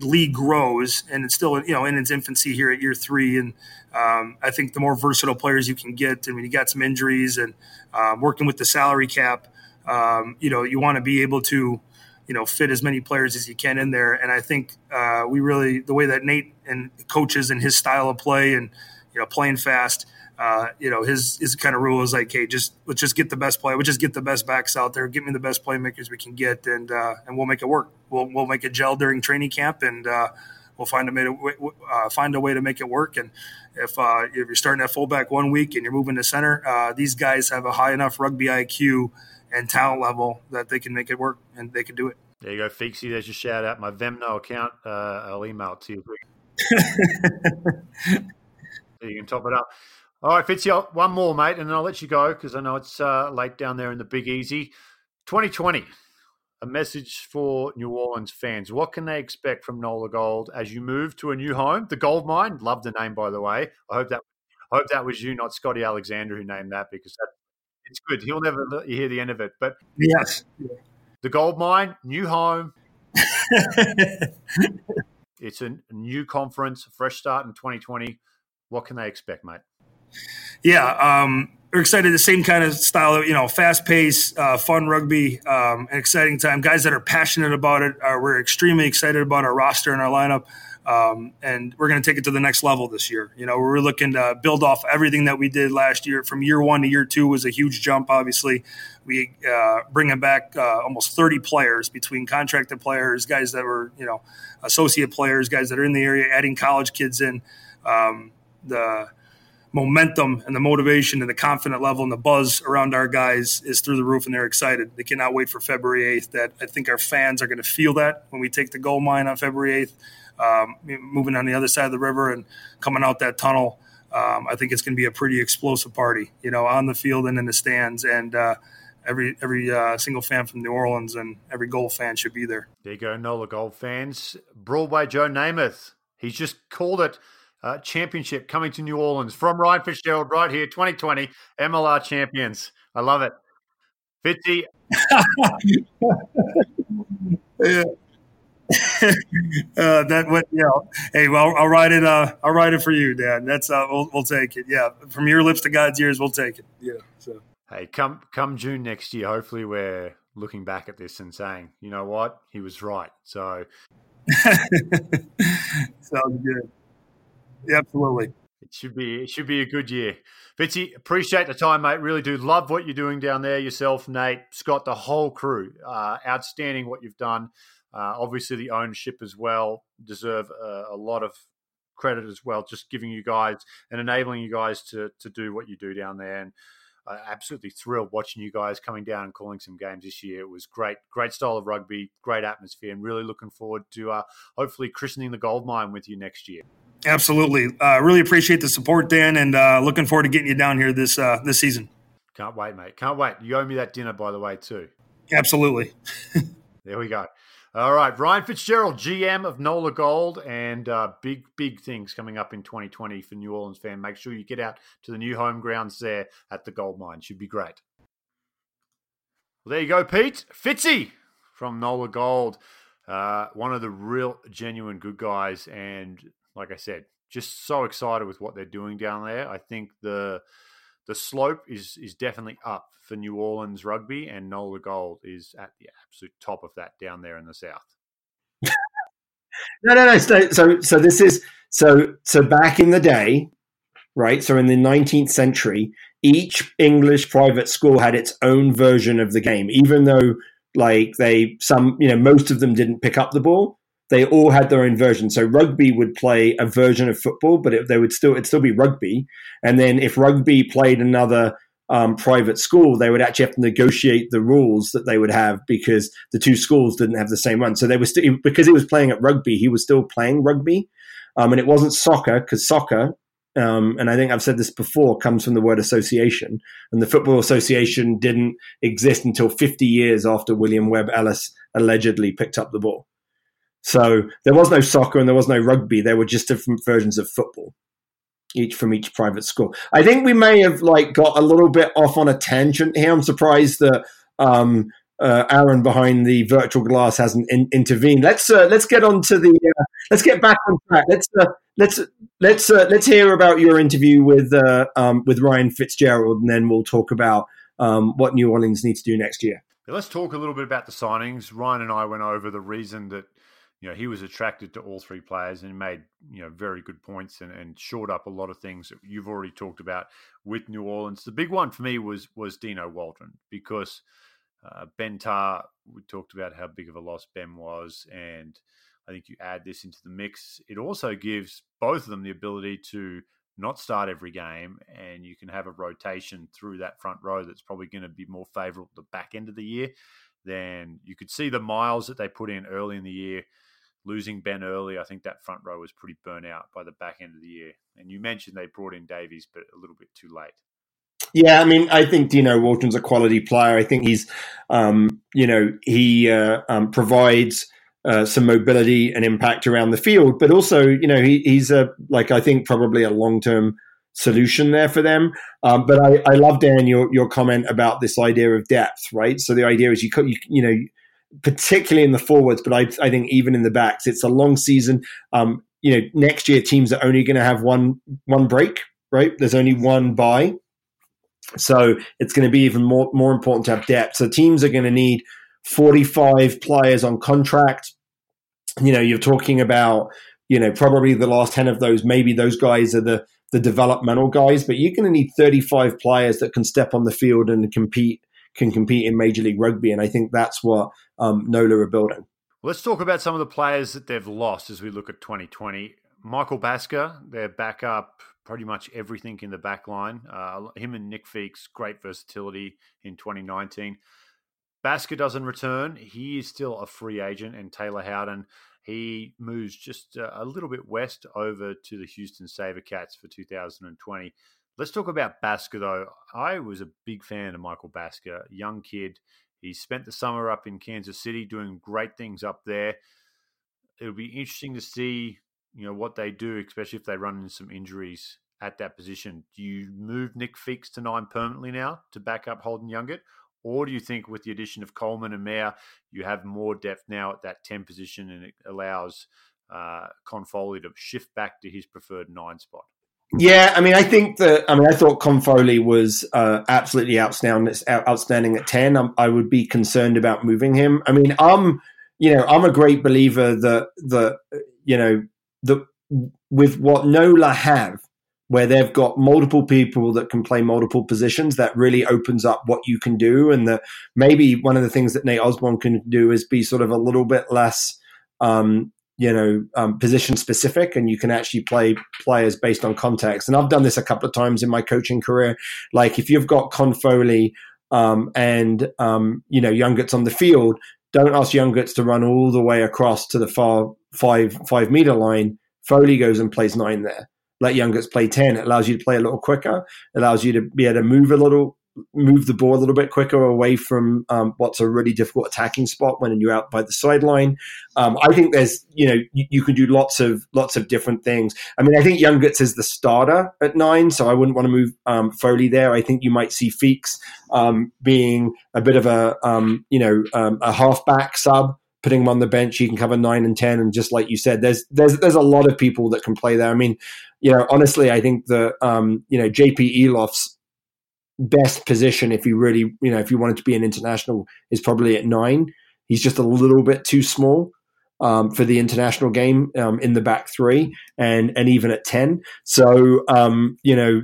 league grows, and it's still you know in its infancy here at year three, and um, I think the more versatile players you can get, I mean, you got some injuries and uh, working with the salary cap, um, you know, you want to be able to you know fit as many players as you can in there. And I think uh, we really the way that Nate and coaches and his style of play and you know playing fast uh, you know, his his kind of rule is like, hey, just let's just get the best play, we'll just get the best backs out there, get me the best playmakers we can get, and uh, and we'll make it work. We'll we'll make it gel during training camp, and uh, we'll find a way to uh, find a way to make it work. And if uh, if you're starting at fullback one week and you're moving to center, uh, these guys have a high enough rugby IQ and talent level that they can make it work and they can do it. There you go, Feeksy. There's your shout out. My Venmo account. I'll email it to you. you can top it up. All right, Fitzy, one more, mate, and then I'll let you go because I know it's uh, late down there in the Big Easy. 2020, a message for New Orleans fans. What can they expect from Nola Gold as you move to a new home? The Gold Mine, love the name, by the way. I hope that I hope that was you, not Scotty Alexander, who named that because that, it's good. He'll never let you hear the end of it. But yes, the Gold Mine, new home. it's a new conference, fresh start in 2020. What can they expect, mate? Yeah, um, we're excited. The same kind of style, of, you know, fast pace, uh, fun rugby, um, an exciting time. Guys that are passionate about it. Uh, we're extremely excited about our roster and our lineup. Um, and we're going to take it to the next level this year. You know, we're looking to build off everything that we did last year. From year one to year two was a huge jump. Obviously, we uh, bringing back uh, almost 30 players between contracted players, guys that were you know associate players, guys that are in the area, adding college kids in. Um, the momentum and the motivation and the confident level and the buzz around our guys is through the roof and they're excited. They cannot wait for February 8th. That I think our fans are going to feel that when we take the gold mine on February 8th, um, moving on the other side of the river and coming out that tunnel. Um, I think it's going to be a pretty explosive party, you know, on the field and in the stands. And uh, every every uh, single fan from New Orleans and every Gold fan should be there. There you go, Nola Gold fans. Broadway Joe Namath. He's just called it uh, championship coming to New Orleans from Ryan Fitzgerald right here, 2020 MLR champions. I love it. Fitzy. yeah. uh, that you know. Hey, well, I'll write it. Uh, I'll write it for you, Dad. That's uh, we'll, we'll take it. Yeah, from your lips to God's ears, we'll take it. Yeah. So hey, come come June next year. Hopefully, we're looking back at this and saying, you know what, he was right. So sounds good. Yeah, absolutely. It should be it should be a good year. Fitzy, appreciate the time, mate. Really do love what you're doing down there. Yourself, Nate, Scott, the whole crew. Uh, outstanding what you've done. Uh, obviously, the ownership as well deserve a, a, lot of credit as well. Just giving you guys and enabling you guys to to do what you do down there. And uh, absolutely thrilled watching you guys coming down and calling some games this year. It was great, great style of rugby, great atmosphere, and really looking forward to uh, hopefully christening the gold mine with you next year. Absolutely. Uh, really appreciate the support, Dan, and uh, looking forward to getting you down here this uh, this season. Can't wait, mate. Can't wait. You owe me that dinner, by the way, too. Absolutely. there we go. All right, Ryan Fitzgerald, GM of Nola Gold, and uh, big, big things coming up in 2020 for New Orleans fan. Make sure you get out to the new home grounds there at the Gold Mine. Should be great. Well, there you go, Pete. Fitzy from Nola Gold. Uh, one of the real, genuine good guys. And like I said, just so excited with what they're doing down there. I think the the slope is is definitely up for New Orleans rugby, and Nola Gold is at the absolute top of that down there in the south. no, no, no. So, so, so this is so so back in the day, right? So in the 19th century, each English private school had its own version of the game, even though like they some you know most of them didn't pick up the ball they all had their own version. So rugby would play a version of football, but it, they would still it'd still be rugby. And then if rugby played another um, private school, they would actually have to negotiate the rules that they would have because the two schools didn't have the same one. So they were still because he was playing at rugby, he was still playing rugby, um, and it wasn't soccer because soccer. Um, and I think I've said this before, comes from the word association. And the Football Association didn't exist until 50 years after William Webb Ellis allegedly picked up the ball. So there was no soccer and there was no rugby. There were just different versions of football, each from each private school. I think we may have like got a little bit off on a tangent here. I'm surprised that um, uh, Aaron behind the virtual glass hasn't in- intervened. Let's uh, let's get on to the uh, let's get back on track. Let's uh, let's let's uh, let's hear about your interview with uh, um, with Ryan Fitzgerald, and then we'll talk about um, what New Orleans needs to do next year. let's talk a little bit about the signings. Ryan and I went over the reason that you know, he was attracted to all three players and made, you know, very good points and, and shored up a lot of things that you've already talked about with New Orleans. The big one for me was was Dino Waldren because uh, Ben Tarr, we talked about how big of a loss Ben was, and I think you add this into the mix. It also gives both of them the ability to not start every game, and you can have a rotation through that front row that's probably going to be more favourable at the back end of the year. Then you could see the miles that they put in early in the year losing Ben early, I think that front row was pretty burnt out by the back end of the year. And you mentioned they brought in Davies, but a little bit too late. Yeah, I mean, I think Dino Waldren's a quality player. I think he's, um, you know, he uh, um, provides uh, some mobility and impact around the field, but also, you know, he, he's a like I think probably a long term solution there for them. Um, but I, I love Dan your your comment about this idea of depth, right? So the idea is you you, you know particularly in the forwards, but I, I think even in the backs, it's a long season. Um, you know, next year teams are only going to have one one break, right? There's only one buy, so it's going to be even more more important to have depth. So teams are going to need 45 players on contract. You know, you're talking about you know probably the last 10 of those. Maybe those guys are the the developmental guys, but you're going to need 35 players that can step on the field and compete can compete in Major League Rugby, and I think that's what um, Nola are building. Let's talk about some of the players that they've lost as we look at 2020. Michael Basker, their backup, pretty much everything in the back line. Uh, him and Nick Feakes, great versatility in 2019. Basker doesn't return. He is still a free agent, and Taylor Howden, he moves just a little bit west over to the Houston Sabercats for 2020. Let's talk about Basker, though. I was a big fan of Michael Basker, young kid. He spent the summer up in Kansas City doing great things up there. It'll be interesting to see, you know, what they do, especially if they run into some injuries at that position. Do you move Nick Feakes to nine permanently now to back up Holden Youngett? Or do you think with the addition of Coleman and Mayer, you have more depth now at that 10 position and it allows uh, Con Foley to shift back to his preferred nine spot? Yeah, I mean, I think that. I mean, I thought Con Foley was uh, absolutely outstanding. Outstanding at ten. I'm, i would be concerned about moving him. I mean, I'm, you know, I'm a great believer that that you know that with what Nola have, where they've got multiple people that can play multiple positions, that really opens up what you can do. And that maybe one of the things that Nate Osborne can do is be sort of a little bit less um, you know um, position specific and you can actually play players based on context. And i've done this a couple of times in my coaching career. Like if you've got Con Foley um, and um, you know youngett's on the field don't ask youngett's to run all the way across to the far five five meter line. Foley goes and plays nine there. Let youngett's play 10 it allows you to play a little quicker. Allows you to be able to move a little move the ball a little bit quicker away from um, what's a really difficult attacking spot when you're out by the sideline. Um, I think there's, you know, you, you, can do lots of lots of different things. I mean, I think Youngutz is the starter at nine, so I wouldn't want to move um, Foley there. I think you might see Feakes um, being a bit of a, um, you know, um, a halfback sub putting him on the bench, he can cover nine and ten. And just like you said, there's there's there's a lot of people that can play there. I mean, you know, honestly, I think the um, you know JP Eloff's best position, if you really you know if you wanted to be an international, is probably at nine. He's just a little bit too small. Um, for the international game um, in the back three and and even at ten. So um, you know,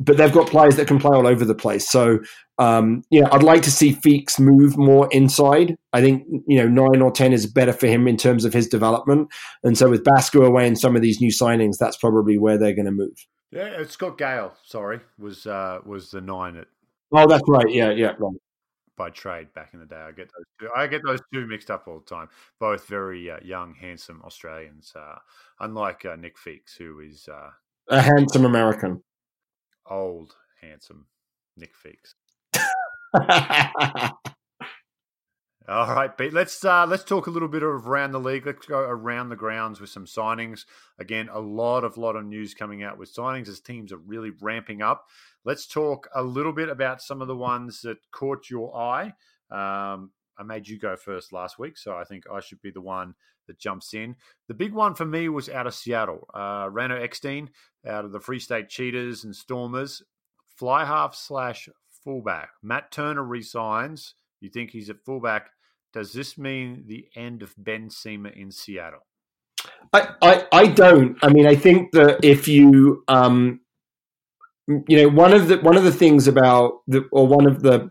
but they've got players that can play all over the place. So um, you know, I'd like to see Feakes move more inside. I think you know nine or ten is better for him in terms of his development. And so with Basco away and some of these new signings, that's probably where they're going to move. Yeah, Scott Gale, sorry, was uh, was the nine at. Oh, that's right. Yeah, yeah, right. By trade back in the day, I get those two. I get those two mixed up all the time. Both very uh, young, handsome Australians. Uh, unlike uh, Nick Feakes, who is uh, a handsome American, old, handsome Nick Feakes. All right, Pete. Let's uh, let's talk a little bit of around the league. Let's go around the grounds with some signings. Again, a lot of lot of news coming out with signings as teams are really ramping up. Let's talk a little bit about some of the ones that caught your eye. Um, I made you go first last week, so I think I should be the one that jumps in. The big one for me was out of Seattle. Uh, Rano Eckstein out of the Free State Cheetahs and Stormers, fly half slash fullback. Matt Turner resigns. You think he's at fullback. Does this mean the end of Ben Sema in Seattle? I, I, I don't. I mean, I think that if you, um, you know, one of the one of the things about the or one of the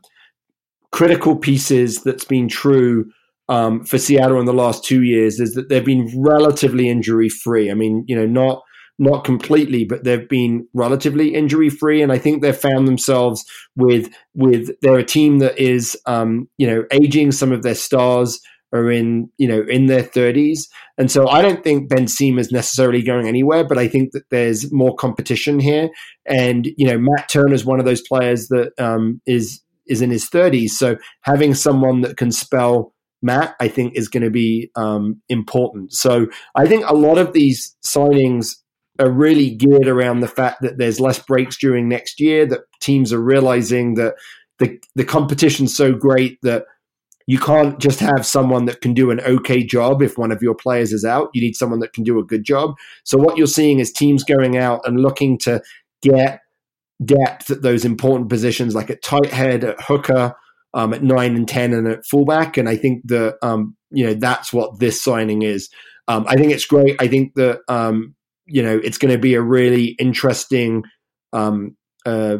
critical pieces that's been true um, for Seattle in the last two years is that they've been relatively injury free. I mean, you know, not not completely, but they've been relatively injury free, and I think they've found themselves with with they're a team that is um, you know aging. Some of their stars are in you know in their thirties, and so I don't think Ben Sema is necessarily going anywhere, but I think that there's more competition here, and you know Matt Turner is one of those players that um, is is in his thirties, so having someone that can spell Matt, I think is going to be um, important. So I think a lot of these signings are really geared around the fact that there's less breaks during next year, that teams are realizing that the, the competition's so great that you can't just have someone that can do an okay job if one of your players is out. You need someone that can do a good job. So what you're seeing is teams going out and looking to get depth at those important positions, like at tight head, at hooker, um, at nine and ten, and at fullback. And I think that um, you know that's what this signing is. Um, I think it's great. I think that um, you know, it's going to be a really interesting um, uh,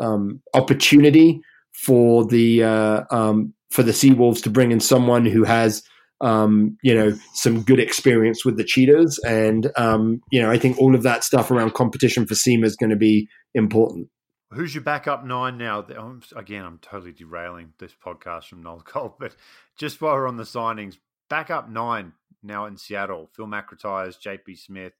um, opportunity for the uh, um, for the Seawolves to bring in someone who has um, you know some good experience with the Cheetahs, and um, you know I think all of that stuff around competition for Sema is going to be important. Who's your backup nine now? Again, I'm totally derailing this podcast from Nola Gold, but just while we're on the signings, backup nine now in Seattle. Phil retires, JP Smith,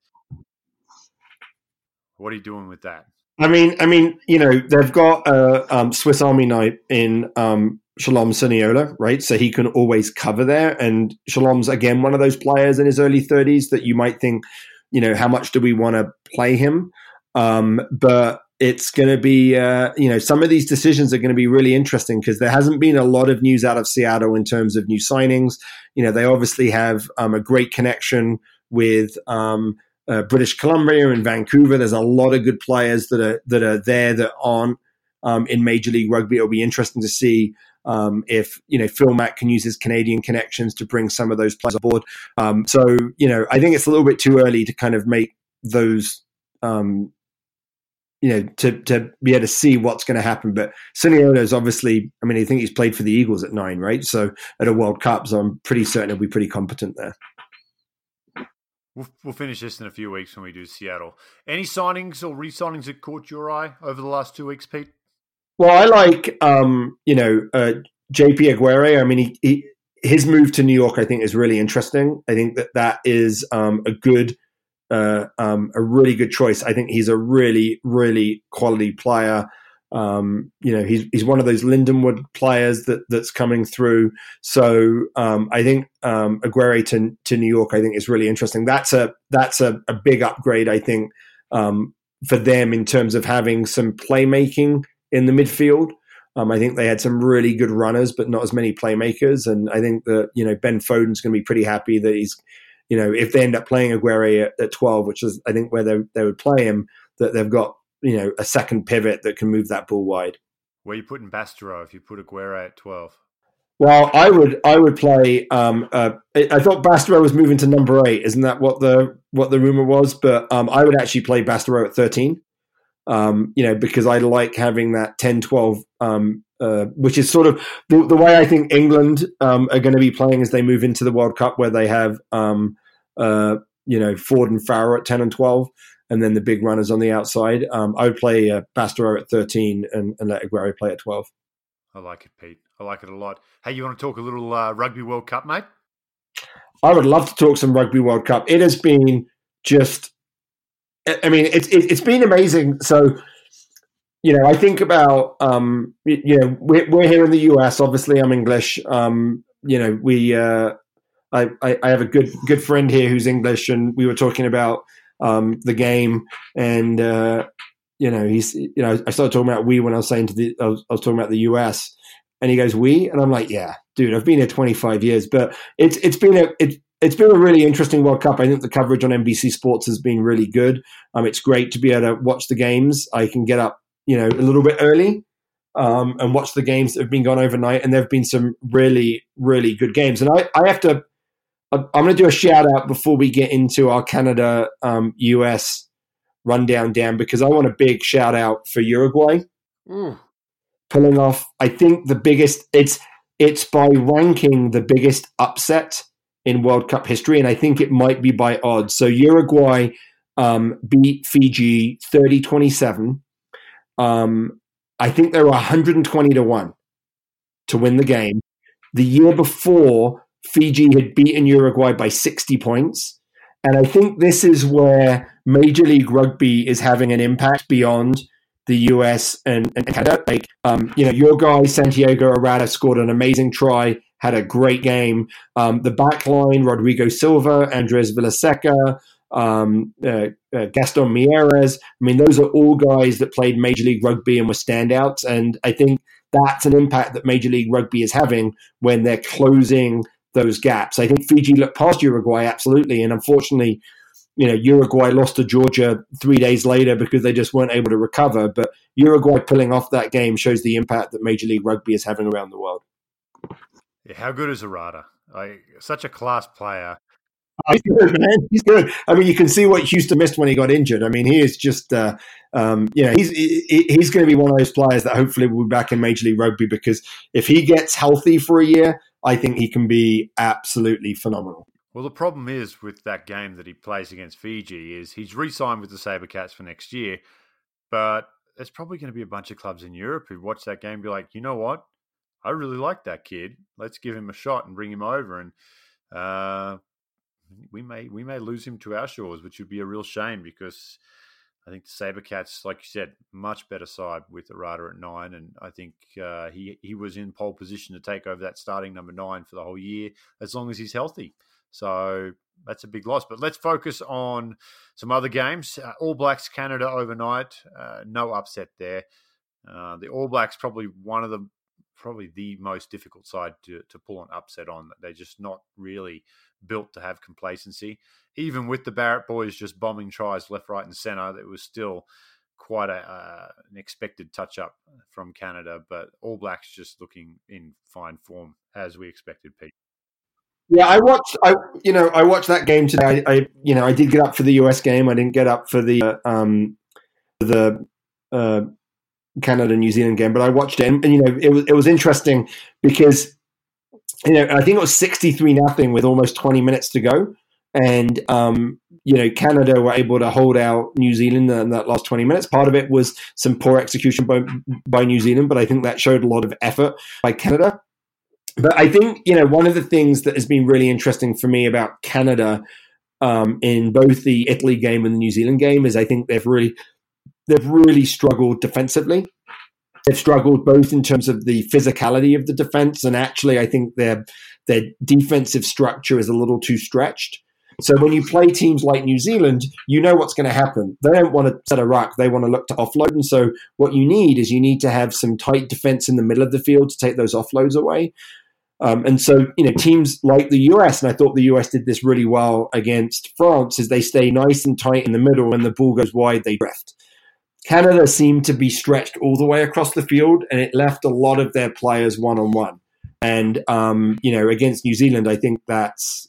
what are you doing with that? I mean, I mean, you know, they've got a um, Swiss Army knife in um, Shalom Suniula, right? So he can always cover there. And Shalom's again one of those players in his early thirties that you might think, you know, how much do we want to play him? Um, but it's going to be, uh, you know, some of these decisions are going to be really interesting because there hasn't been a lot of news out of Seattle in terms of new signings. You know, they obviously have um, a great connection with um, uh, British Columbia and Vancouver. There's a lot of good players that are that are there that aren't um, in Major League Rugby. It'll be interesting to see um, if you know Phil Mack can use his Canadian connections to bring some of those players aboard. Um, so you know, I think it's a little bit too early to kind of make those. Um, you know, to to be able to see what's going to happen, but is obviously. I mean, I think he's played for the Eagles at nine, right? So at a World Cup, so I'm pretty certain he'll be pretty competent there. We'll, we'll finish this in a few weeks when we do Seattle. Any signings or re-signings that caught your eye over the last two weeks, Pete? Well, I like um, you know uh, JP Aguirre. I mean, he, he, his move to New York, I think, is really interesting. I think that that is um, a good, uh, um, a really good choice. I think he's a really, really quality player. Um, you know, he's he's one of those Lindenwood players that that's coming through. So um, I think um, Aguirre to to New York, I think is really interesting. That's a that's a, a big upgrade, I think, um, for them in terms of having some playmaking in the midfield. Um, I think they had some really good runners, but not as many playmakers. And I think that you know Ben Foden's going to be pretty happy that he's, you know, if they end up playing Aguirre at, at twelve, which is I think where they they would play him, that they've got you know a second pivot that can move that ball wide. Where you putting Bastareaud if you put Aguirre at twelve? Well, I would I would play. Um, uh, I thought Bastareaud was moving to number eight. Isn't that what the what the rumor was? But um, I would actually play Bastareaud at thirteen. Um, you know, because I like having that 10, 12, um, uh, which is sort of the, the, way I think England um, are going to be playing as they move into the World Cup, where they have, um, uh, you know, Ford and Farrell at 10 and 12 and then the big runners on the outside. Um, I would play uh, Bastareaud at 13 and, and let Aguero play at 12. I like it, Pete. I like it a lot. Hey, you want to talk a little uh, Rugby World Cup, mate? I would love to talk some Rugby World Cup. It has been just, I mean, it's been amazing. So, you know, I think about, um, you know, we're, we're here in the US. Obviously, I'm English. Um, you know, we, uh, I, I have a good good friend here who's English, and we were talking about um, the game. And uh, you know, he's you know, I started talking about we when I was saying to the I was, I was talking about the US, and he goes we, and I'm like, yeah, dude, I've been here 25 years, but it's it's been a it, it's been a really interesting World Cup. I think the coverage on NBC Sports has been really good. Um, it's great to be able to watch the games. I can get up, you know, a little bit early um, and watch the games that have been gone overnight. And there have been some really, really good games. And I, I have to I'm going to do a shout out before we get into our Canada um, US rundown down because I want a big shout out for Uruguay mm. pulling off. I think the biggest it's it's by ranking the biggest upset in World Cup history, and I think it might be by odds. So Uruguay um, beat Fiji 30-27. Um, I think they were 120 to one to win the game. The year before, Fiji had beaten Uruguay by 60 points. And I think this is where Major League Rugby is having an impact beyond the US and, and Canada. Like, um, you know, your guy, Santiago Arata, scored an amazing try, had a great game. Um, the back line, Rodrigo Silva, Andres Vilaseca, um, uh, uh, Gaston Mieres. I mean, those are all guys that played Major League Rugby and were standouts. And I think that's an impact that Major League Rugby is having when they're closing – those gaps. I think Fiji looked past Uruguay absolutely, and unfortunately, you know, Uruguay lost to Georgia three days later because they just weren't able to recover. But Uruguay pulling off that game shows the impact that Major League Rugby is having around the world. Yeah, how good is Arata? Like, such a class player. Oh, he's good, man. He's good. I mean, you can see what Houston missed when he got injured. I mean, he is just, uh, um, you know, he's he's going to be one of those players that hopefully will be back in Major League Rugby because if he gets healthy for a year, I think he can be absolutely phenomenal. Well, the problem is with that game that he plays against Fiji is he's re-signed with the Sabercats for next year, but there's probably going to be a bunch of clubs in Europe who watch that game be like, you know what, I really like that kid. Let's give him a shot and bring him over, and uh, we may we may lose him to our shores, which would be a real shame because I think the Sabercats, like you said, much better side with Arata at nine, and I think uh, he he was in pole position to take over that starting number nine for the whole year as long as he's healthy. So that's a big loss. But let's focus on some other games. Uh, All Blacks Canada overnight, uh, no upset there. Uh, the All Blacks probably one of the probably the most difficult side to to pull an upset on. They're just not really built to have complacency. Even with the Barrett boys just bombing tries left, right, and centre, it was still quite a, uh, an expected touch up from Canada. But All Blacks just looking in fine form as we expected, Pete. Yeah, I watched. I you know I watched that game today. I, I you know I did get up for the US game. I didn't get up for the uh, um the uh, Canada New Zealand game, but I watched it, and, and you know it was it was interesting because you know, I think it was 63 nothing with almost 20 minutes to go. And, um, you know, Canada were able to hold out New Zealand in that last 20 minutes. Part of it was some poor execution by, by New Zealand, but I think that showed a lot of effort by Canada. But I think, you know, one of the things that has been really interesting for me about Canada um, in both the Italy game and the New Zealand game is I think they've really, they've really struggled defensively. they've struggled both in terms of the physicality of the defense and actually I think their their defensive structure is a little too stretched. So when you play teams like New Zealand, you know what's going to happen. They don't want to set a ruck; they want to look to offload. And so what you need is you need to have some tight defense in the middle of the field to take those offloads away. Um, and so, you know, teams like the US, and I thought the US did this really well against France, is they stay nice and tight in the middle. When the ball goes wide, they drift. Canada seemed to be stretched all the way across the field, and it left a lot of their players one on one. And um, you know, against New Zealand, I think that's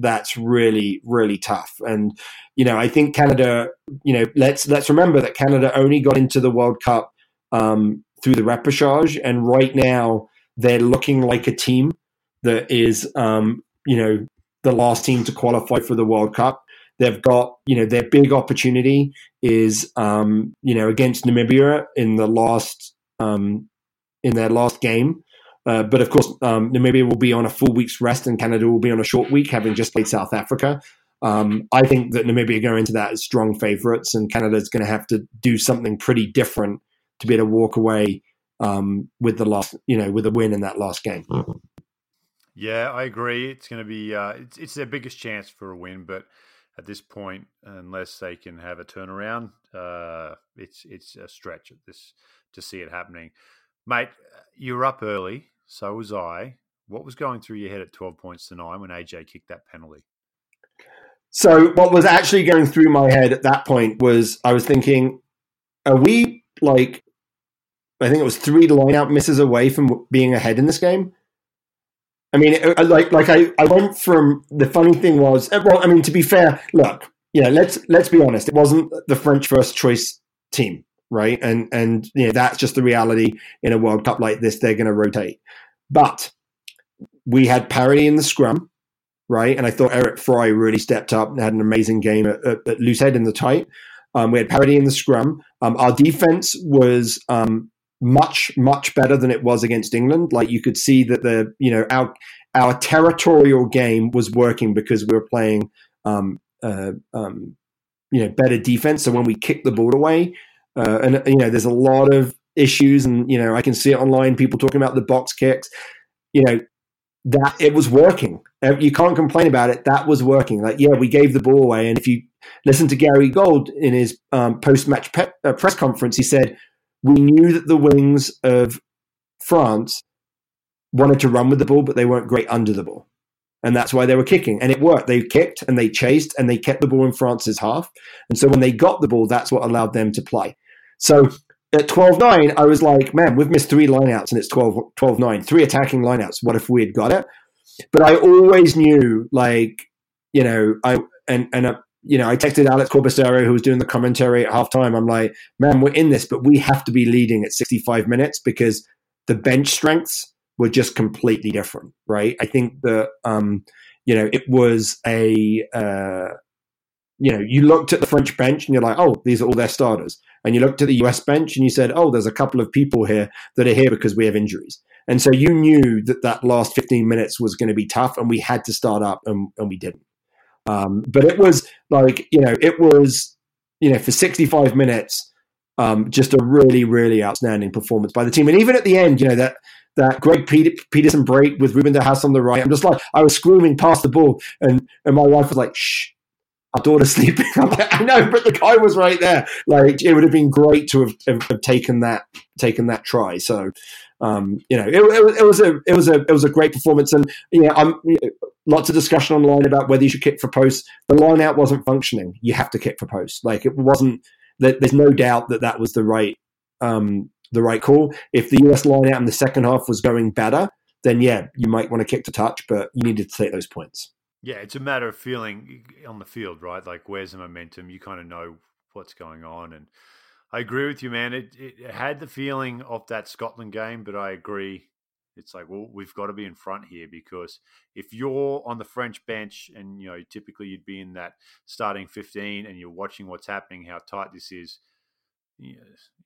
that's really really tough. And you know, I think Canada. You know, let's let's remember that Canada only got into the World Cup um, through the repechage, and right now they're looking like a team that is, um, you know, the last team to qualify for the World Cup. They've got, you know, their big opportunity is, um, you know, against Namibia in the last, um, in their last game. Uh, but of course, um, Namibia will be on a full week's rest, and Canada will be on a short week, having just played South Africa. Um, I think that Namibia go into that as strong favourites, and Canada's going to have to do something pretty different to be able to walk away um, with the last, you know, with a win in that last game. Yeah, I agree. It's going to be uh, it's, it's their biggest chance for a win, but at this point, unless they can have a turnaround, uh, it's it's a stretch at this to see it happening. Mate, you're up early, so was I. What was going through your head at twelve points to nine when AJ kicked that penalty? So, what was actually going through my head at that point was I was thinking, are we like I think it was three lineout misses away from being ahead in this game. I mean, like like I, I went from the funny thing was uh, well, I mean to be fair, look, yeah, let's let's be honest, it wasn't the French first choice team, right? And and you know that's just the reality in a World Cup like this. They're going to rotate, but we had parity in the scrum, right? And I thought Eric Fry really stepped up and had an amazing game at, at, at loose head in the tight. Um, we had parity in the scrum. Um, our defense was um, much much better than it was against England. Like you could see that the you know our our territorial game was working because we were playing um, uh, um, you know better defense. So when we kicked the ball away, uh, and you know there's a lot of issues, and you know I can see it online. People talking about the box kicks. You know that it was working. Uh, you can't complain about it. That was working. Like yeah, we gave the ball away, and if you listen to Gary Gold in his um, post match pe- uh, press conference, he said we knew that the wings of France wanted to run with the ball, but they weren't great under the ball. And that's why they were kicking. And it worked. They kicked and they chased and they kept the ball in France's half. And so when they got the ball, that's what allowed them to play. So at 12 9, I was like, man, we've missed three lineouts and it's 12 9, three attacking lineouts. What if we had got it? But I always knew, like, you know, I, and, and uh, you know, I texted Alex Corbisiero, who was doing the commentary at halftime. I'm like, man, we're in this, but we have to be leading at 65 minutes because the bench strengths were just completely different, right? I think that, um, you know, it was a, uh, you know, you looked at the French bench and you're like, oh, these are all their starters. And you looked at the US bench and you said, oh, there's a couple of people here that are here because we have injuries. And so you knew that that last 15 minutes was going to be tough and we had to start up and, and we didn't. Um, but it was like, you know, it was, you know, for 65 minutes, um, just a really, really outstanding performance by the team. And even at the end, you know, that that Greg Peterson break with Ruben de Haas on the right, I'm just like, I was screaming past the ball, and, and my wife was like, shh, our daughter's sleeping. I'm like, I know, but the guy was right there. Like, it would have been great to have, have, have taken that taken that try. So, um, you know, it, it, it, was a it was a it was a great performance, and you know, I'm lots of discussion online about whether you should kick for post. The line out wasn't functioning. You have to kick for post. Like it wasn't. There's no doubt that that was the right um, the right call. If the US line out in the second half was going better, then yeah, you might want to kick to touch, but you needed to take those points. Yeah, it's a matter of feeling on the field, right? Like where's the momentum? You kind of know what's going on, and I agree with you, man. It, it had the feeling of that Scotland game, but I agree. It's like, well, we've got to be in front here because if you're on the French bench and, you know, typically you'd be in that starting 15 and you're watching what's happening, how tight this is,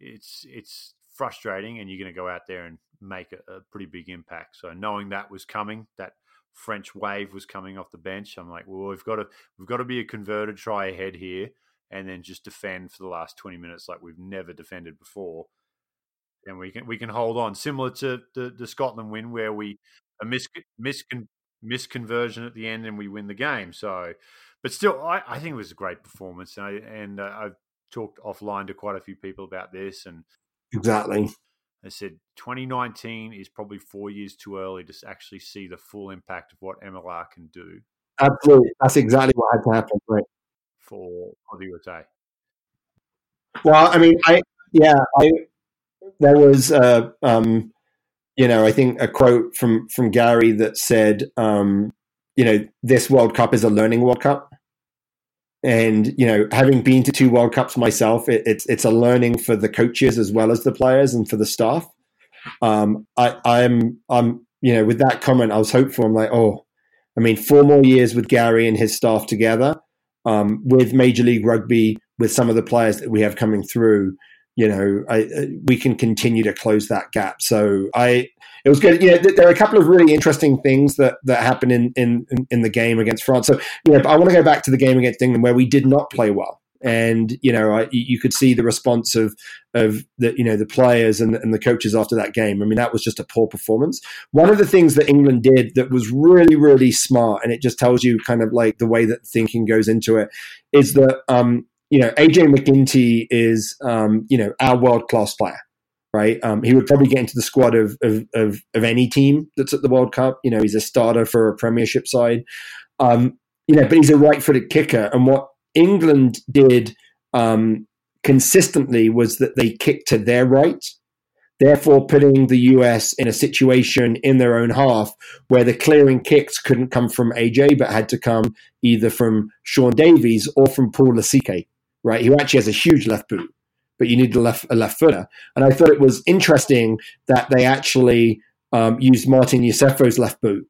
it's, it's frustrating and you're going to go out there and make a, a pretty big impact. So knowing that was coming, that French wave was coming off the bench, I'm like, well, we've got to, we've got to be a converted try ahead here and then just defend for the last 20 minutes like we've never defended before. and we can we can hold on. Similar to the, the Scotland win, where we a mis, miscon, misconversion at the end and we win the game. So, but still, I, I think it was a great performance, and, I, and uh, I've talked offline to quite a few people about this, and exactly. I said 2019 is probably four years too early to actually see the full impact of what MLR can do. Absolutely, that's exactly what had to happen, right? For, for the USA. Well, I mean, I yeah, I there was uh, um, you know, I think a quote from from Gary that said, um, you know, this World Cup is a learning World Cup. And you know, having been to two World Cups myself, it, it's it's a learning for the coaches as well as the players and for the staff. Um, I, I'm I'm you know, with that comment, I was hopeful. I'm like, oh, I mean, four more years with Gary and his staff together, um, with Major League Rugby, with some of the players that we have coming through, you know, I, uh, we can continue to close that gap. So I, it was good. Know, there are a couple of really interesting things that that happened in in in the game against France. So you know, I want to go back to the game against England where we did not play well. And you know, I, you could see the response of of the you know the players and, and the coaches after that game. I mean, that was just a poor performance. One of the things that England did that was really really smart, and it just tells you kind of like the way that thinking goes into it, is that um, you know, AJ MacGinty is, um, you know, our world class player, right? Um, he would probably get into the squad of, of, of, of, any team that's at the World Cup. You know, he's a starter for a Premiership side. Um, you know, but he's a right footed kicker. And what England did um, consistently was that they kicked to their right, therefore putting the US in a situation in their own half where the clearing kicks couldn't come from AJ, but had to come either from Shaun Davies or from Paul Lasike right? Who actually has a huge left boot, but you need a left a left footer. And I thought it was interesting that they actually um, used Martin Iosefo's left boot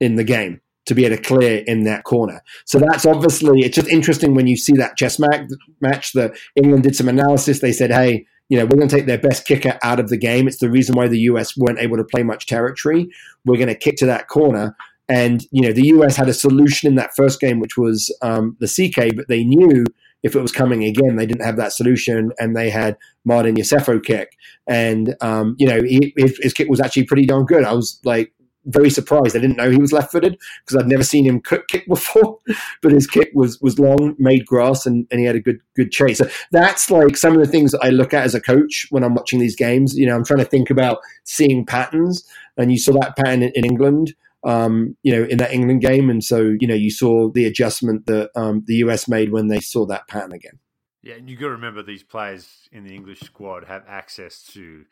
in the game to be able to clear in that corner. So that's obviously it's just interesting when you see that chess match. Match that England did some analysis. They said, hey. You know, we're going to take their best kicker out of the game. It's the reason why the US weren't able to play much territory. We're going to kick to that corner. And, you know, the US had a solution in that first game, which was um, CK, but they knew if it was coming again, they didn't have that solution, and they had Martin Iosefo kick, and um, you know he, his, his, kick was actually pretty darn good. I was like very surprised. I didn't know he was left-footed because I'd never seen him kick before, but his kick was was long, made grass, and, and he had a good good chase. So that's like some of the things that I look at as a coach when I'm watching these games. You know, I'm trying to think about seeing patterns, and you saw that pattern in, in England um, you know, in that England game. And so, you know, you saw the adjustment that um, the US made when they saw that pattern again. Yeah, and you've got to remember these players in the English squad have access to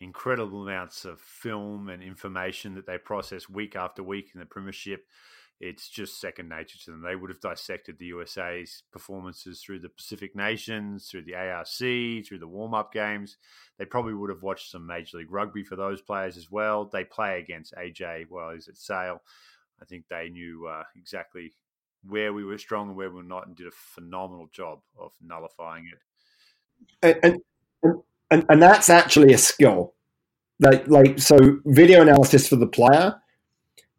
incredible amounts of film and information that they process week after week in the Premiership it's just second nature to them. They would have dissected the USA's performances through the Pacific Nations, through the ARC, through the warm up games. They probably would have watched some Major League Rugby for those players as well. They play against AJ while he's at Sale. I think they knew uh, exactly where we were strong and where we were not and did a phenomenal job of nullifying it. And, and, and, and that's actually a skill. Like, like so, video analysis for the player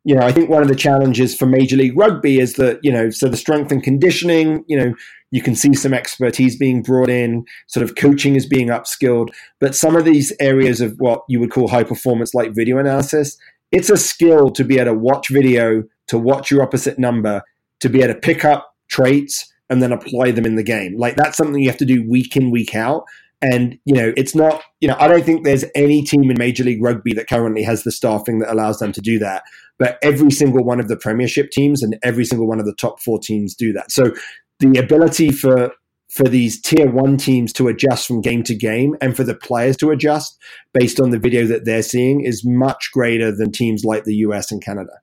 you know, I think one of the challenges for Major League Rugby is that, you know, so the strength and conditioning, you know, you can see some expertise being brought in, sort of coaching is being upskilled. But some of these areas of what you would call high performance, like video analysis, it's a skill to be able to watch video, to watch your opposite number, to be able to pick up traits and then apply them in the game. Like that's something you have to do week in, week out. And, you know, it's not, you know, I don't think there's any team in Major League Rugby that currently has the staffing that allows them to do that. But every single one of the Premiership teams and every single one of the top four teams do that. So the ability for for these tier one teams to adjust from game to game and for the players to adjust based on the video that they're seeing is much greater than teams like the US and Canada.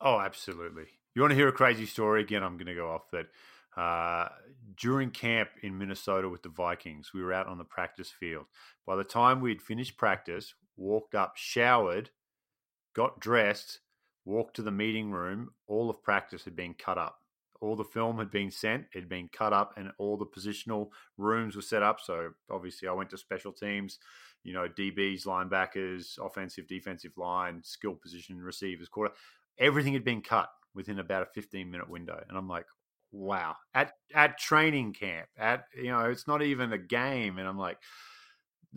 Oh, absolutely. You want to hear a crazy story? Again, I'm going to go off that. Uh, during camp in Minnesota with the Vikings, we were out on the practice field. By the time we'd finished practice, walked up, showered, got dressed, walked to the meeting room. All of practice had been cut up. All the film had been sent, it had been cut up, and all the positional rooms were set up. So obviously, I went to special teams, you know, DBs, linebackers, offensive, defensive line, skill position, receivers, quarter. Everything had been cut within about a 15 minute window. And I'm like, wow. At at training camp, at you know, it's not even a game. And I'm like,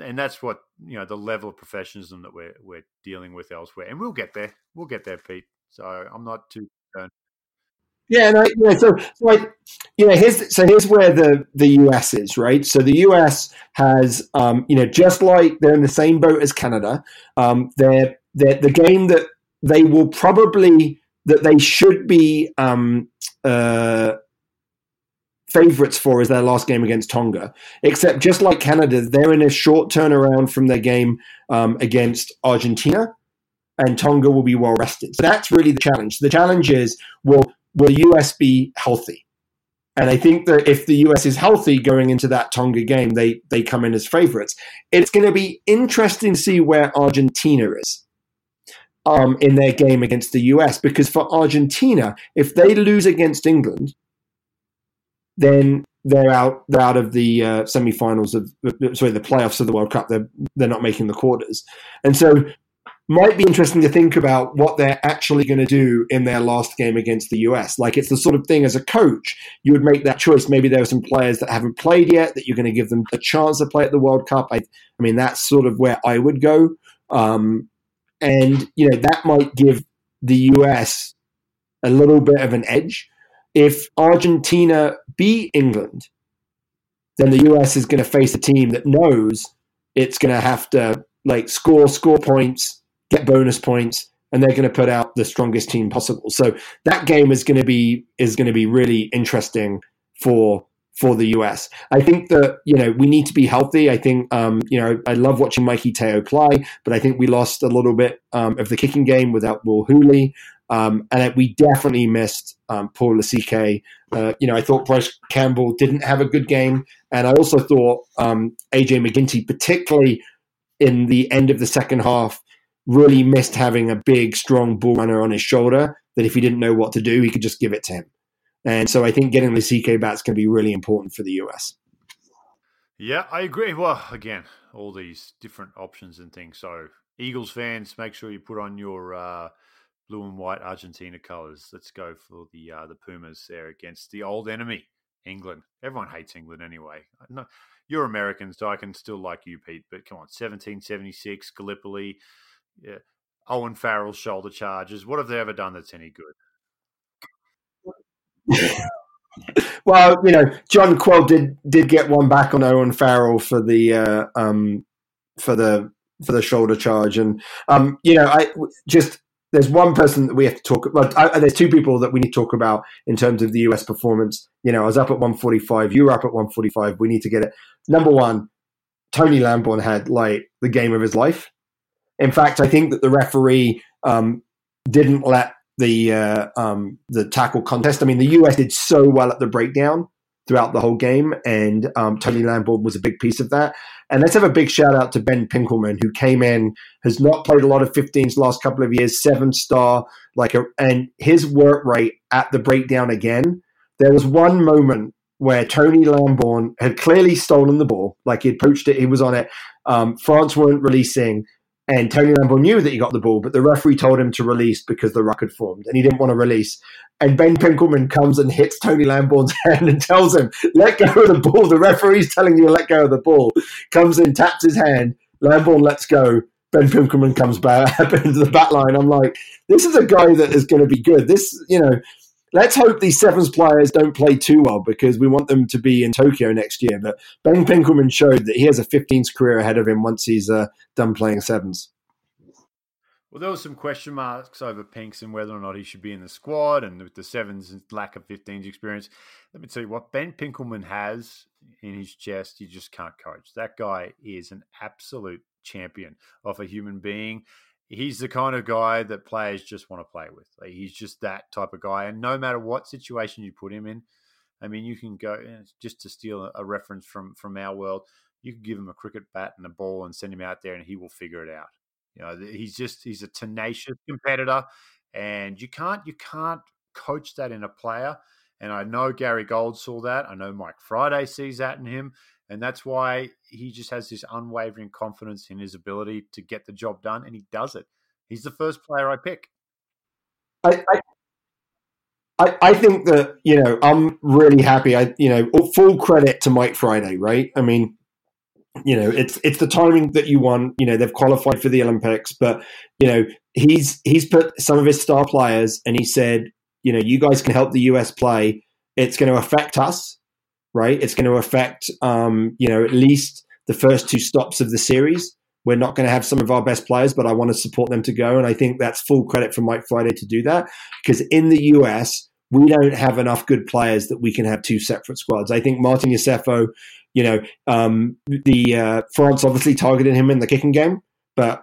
and that's what you know the level of professionalism that we're we're dealing with elsewhere, and we'll get there. We'll get there, Pete. So I'm not too concerned. Yeah, yeah, so, so you know, here's so here's where the the US is, right? So the US has, um, you know, just like they're in the same boat as Canada. Um, they're, they're the game that they will probably that they should be um, uh, favorites for is their last game against Tonga. Except just like Canada, they're in a short turnaround from their game um, against Argentina, and Tonga will be well rested. So that's really the challenge. The challenge is will will the US be healthy? And I think that if the US is healthy going into that Tonga game, they they come in as favorites. It's going to be interesting to see where Argentina is. Um, in their game against the US, because for Argentina, if they lose against England, then they're out they're out of the uh, semi-finals of sorry the playoffs of the World Cup. They're they're not making the quarters, and so might be interesting to think about what they're actually going to do in their last game against the US. Like it's the sort of thing as a coach you would make that choice. Maybe there are some players that haven't played yet that you're going to give them a chance to play at the World Cup. I, I mean that's sort of where I would go, um, and you know that might give the US a little bit of an edge if Argentina beat England, then the US is going to face a team that knows it's going to have to like score score points, get bonus points, and they're going to put out the strongest team possible. So that game is going to be is going to be really interesting for for the US. I think that you know we need to be healthy. I think um, you know I love watching Mikey Teo play, but I think we lost a little bit um, of the kicking game without Will Hooley. Um, and we definitely missed um, Paul Lasike. Uh, you know, I thought Bryce Campbell didn't have a good game, and I also thought um, AJ MacGinty, particularly in the end of the second half, really missed having a big, strong ball runner on his shoulder. That if he didn't know what to do, he could just give it to him. And so I think getting Lasike back is going to be really important for the US. Yeah, I agree. Well, again, all these different options and things. So, Eagles fans, make sure you put on your uh, blue and white Argentina colours. Let's go for the uh, the Pumas there against the old enemy, England. Everyone hates England anyway. No, you're American, so I can still like you, Pete. But come on, 1776, Gallipoli, yeah, Owen Farrell's shoulder charges. What have they ever done that's any good? well, you know, John Quill did did get one back on Owen Farrell for the uh, um, for the for the shoulder charge, and um, you know, I just there's one person that we have to talk about. I, there's two people that we need to talk about in terms of the US performance. You know, I was up at 145. You were up at 145. We need to get it. Number one, Tony Lamborn had like the game of his life. In fact, I think that the referee um, didn't let the uh, um, the tackle contest. I mean, the US did so well at the breakdown throughout the whole game, and um, Tony Lamborn was a big piece of that. And let's have a big shout out to Ben Pinkelman, who came in, has not played a lot of 15s last couple of years, seven star, like a, and his work rate at the breakdown again. There was one moment where Tony Lamborn had clearly stolen the ball, like he had poached it, he was on it. Um, France weren't releasing, and Tony Lamborn knew that he got the ball, but the referee told him to release because the ruck had formed, and he didn't want to release. And Ben Pinkelman comes and hits Tony Lamborn's hand and tells him, "Let go of the ball." The referee's telling you to let go of the ball. Comes in, taps his hand. Lamborn lets go. Ben Pinkelman comes back into the back line. I'm like, this is a guy that is going to be good. This, you know, let's hope these sevens players don't play too well because we want them to be in Tokyo next year. But Ben Pinkelman showed that he has a 15s career ahead of him once he's uh, done playing sevens. Well, there were some question marks over Pinks and whether or not he should be in the squad, and with the sevens lack of 15s experience. Let me tell you what Ben Pinkelman has in his chest. You just can't coach. That guy is an absolute champion of a human being he's the kind of guy that players just want to play with. Like, he's just that type of guy, and no matter what situation you put him in, I mean, you can go eh, just to steal a reference from from our world. You can give him a cricket bat and a ball and send him out there, and he will figure it out. You know, he's just he's a tenacious competitor, and you can't you can't coach that in a player. And I know Gary Gold saw that. I know Mike Friday sees that in him. And that's why he just has this unwavering confidence in his ability to get the job done, and he does it. He's the first player I pick. I, I, I think that you know I'm really happy. I you know full credit to Mike Friday, right? I mean, you know, it's it's the timing that you want. You know, they've qualified for the Olympics, but you know, he's he's put some of his star players, and he said, you know, you guys can help the US play. It's going to affect us, right? It's going to affect, um, you know, at least the first two stops of the series. We're not going to have some of our best players, but I want to support them to go, and I think that's full credit for Mike Friday to do that because in the US we don't have enough good players that we can have two separate squads. I think Martin Iosefo you know, um, the uh, France obviously targeted him in the kicking game, but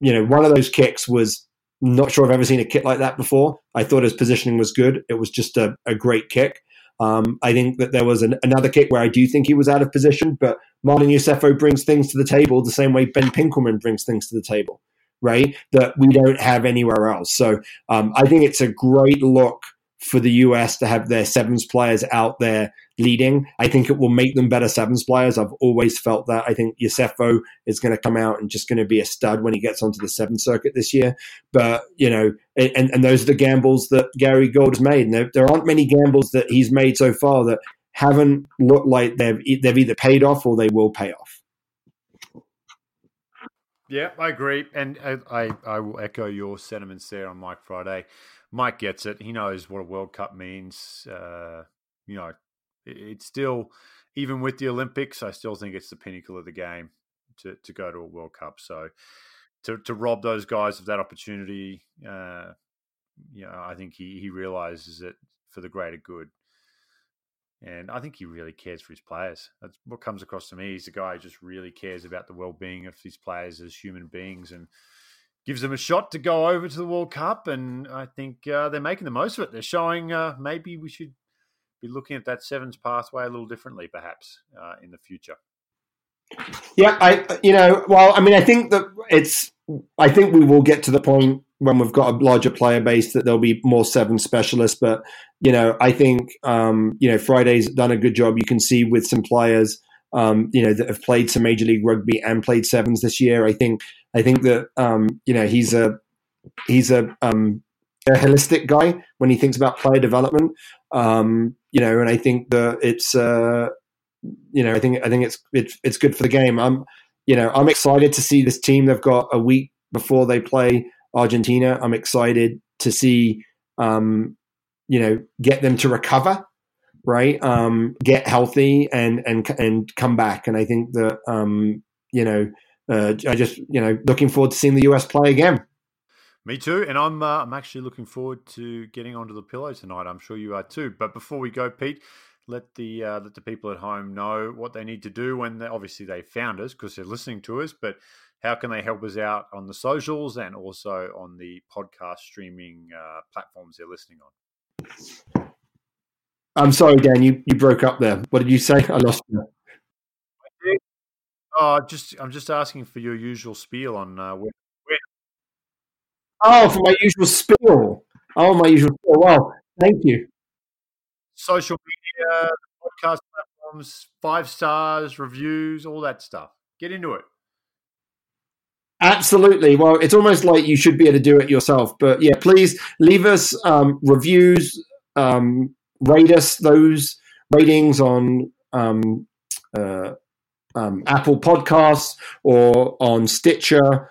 you know, one of those kicks was not sure I've ever seen a kick like that before. I thought his positioning was good. It was just a, a great kick. Um, I think that there was an, another kick where I do think he was out of position, but Martin Iosefo brings things to the table the same way Ben Pinkelman brings things to the table, right? That we don't have anywhere else. So um, I think it's a great look for the US to have their sevens players out there leading. I think it will make them better sevens players. I've always felt that. I think Iosefo is going to come out and just going to be a stud when he gets onto the seventh circuit this year. But, you know, and, and those are the gambles that Gary Gold has made. And there, there aren't many gambles that he's made so far that haven't looked like they've, they've either paid off or they will pay off. Yeah, I agree, and I, I, I will echo your sentiments there on Mike Friday. Mike gets it. He knows what a World Cup means. Uh, you know, it, it's still, even with the Olympics, I still think it's the pinnacle of the game to, to go to a World Cup. So to, to rob those guys of that opportunity, uh, you know, I think he, he realizes it for the greater good. And I think he really cares for his players. That's what comes across to me. He's a guy who just really cares about the well being of his players as human beings. And gives them a shot to go over to the World Cup, and I think uh, they're making the most of it. They're showing uh, maybe we should be looking at that sevens pathway a little differently, perhaps uh, in the future. Yeah, I you know, well, I mean, I think that it's. I think we will get to the point when we've got a larger player base that there'll be more seven specialists. But you know, I think um, you know Friday's done a good job. You can see with some players um, you know, that have played some Major League Rugby and played sevens this year. I think I think that um, you know he's a he's a, um, a holistic guy when he thinks about player development. Um, you know, and I think that it's uh, you know I think I think it's it's it's good for the game. I'm you know I'm excited to see this team. They've got a week before they play Argentina. I'm excited to see um, you know get them to recover right? Um, get healthy and and and come back. And I think that um, you know, uh, I just you know looking forward to seeing the US play again. Me too, and I'm uh, I'm actually looking forward to getting onto the pillow tonight. I'm sure you are too. But before we go, Pete, let the uh, let the people at home know what they need to do when they obviously they found us because they're listening to us. But how can they help us out on the socials and also on the podcast streaming uh, platforms they're listening on? I'm sorry, Dan. You, you broke up there. What did you say? I lost you. Oh, just I'm just asking for your usual spiel on uh, where, where. Oh, for my usual spiel. Oh, my usual spiel. Well, thank you. Social media, podcast platforms, five stars, reviews, all that stuff. Get into it. Absolutely. Well, it's almost like you should be able to do it yourself. But yeah, please leave us um, reviews, um, rate us those ratings on um, uh, um, Apple Podcasts or on Stitcher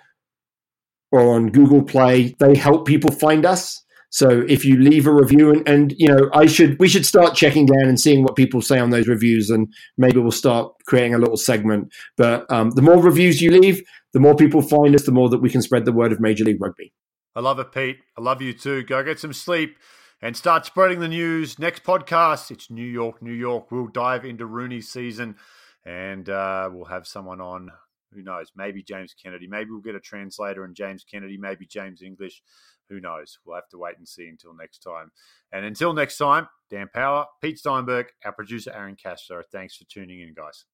or on Google Play. They help people find us. So if you leave a review and, and you know, I should we should start checking down and seeing what people say on those reviews, and maybe we'll start creating a little segment. But um, the more reviews you leave, the more people find us, the more that we can spread the word of Major League Rugby. I love it, Pete. I love you too. Go get some sleep and start spreading the news. Next podcast, it's New York, New York. We'll dive into Rooney season and uh, we'll have someone on. Who knows? Maybe James Kennedy. Maybe we'll get a translator and James Kennedy. Maybe James English. Who knows? We'll have to wait and see until next time. And until next time, Dan Power, Pete Steinberg, our producer Aaron Castro. Thanks for tuning in, guys.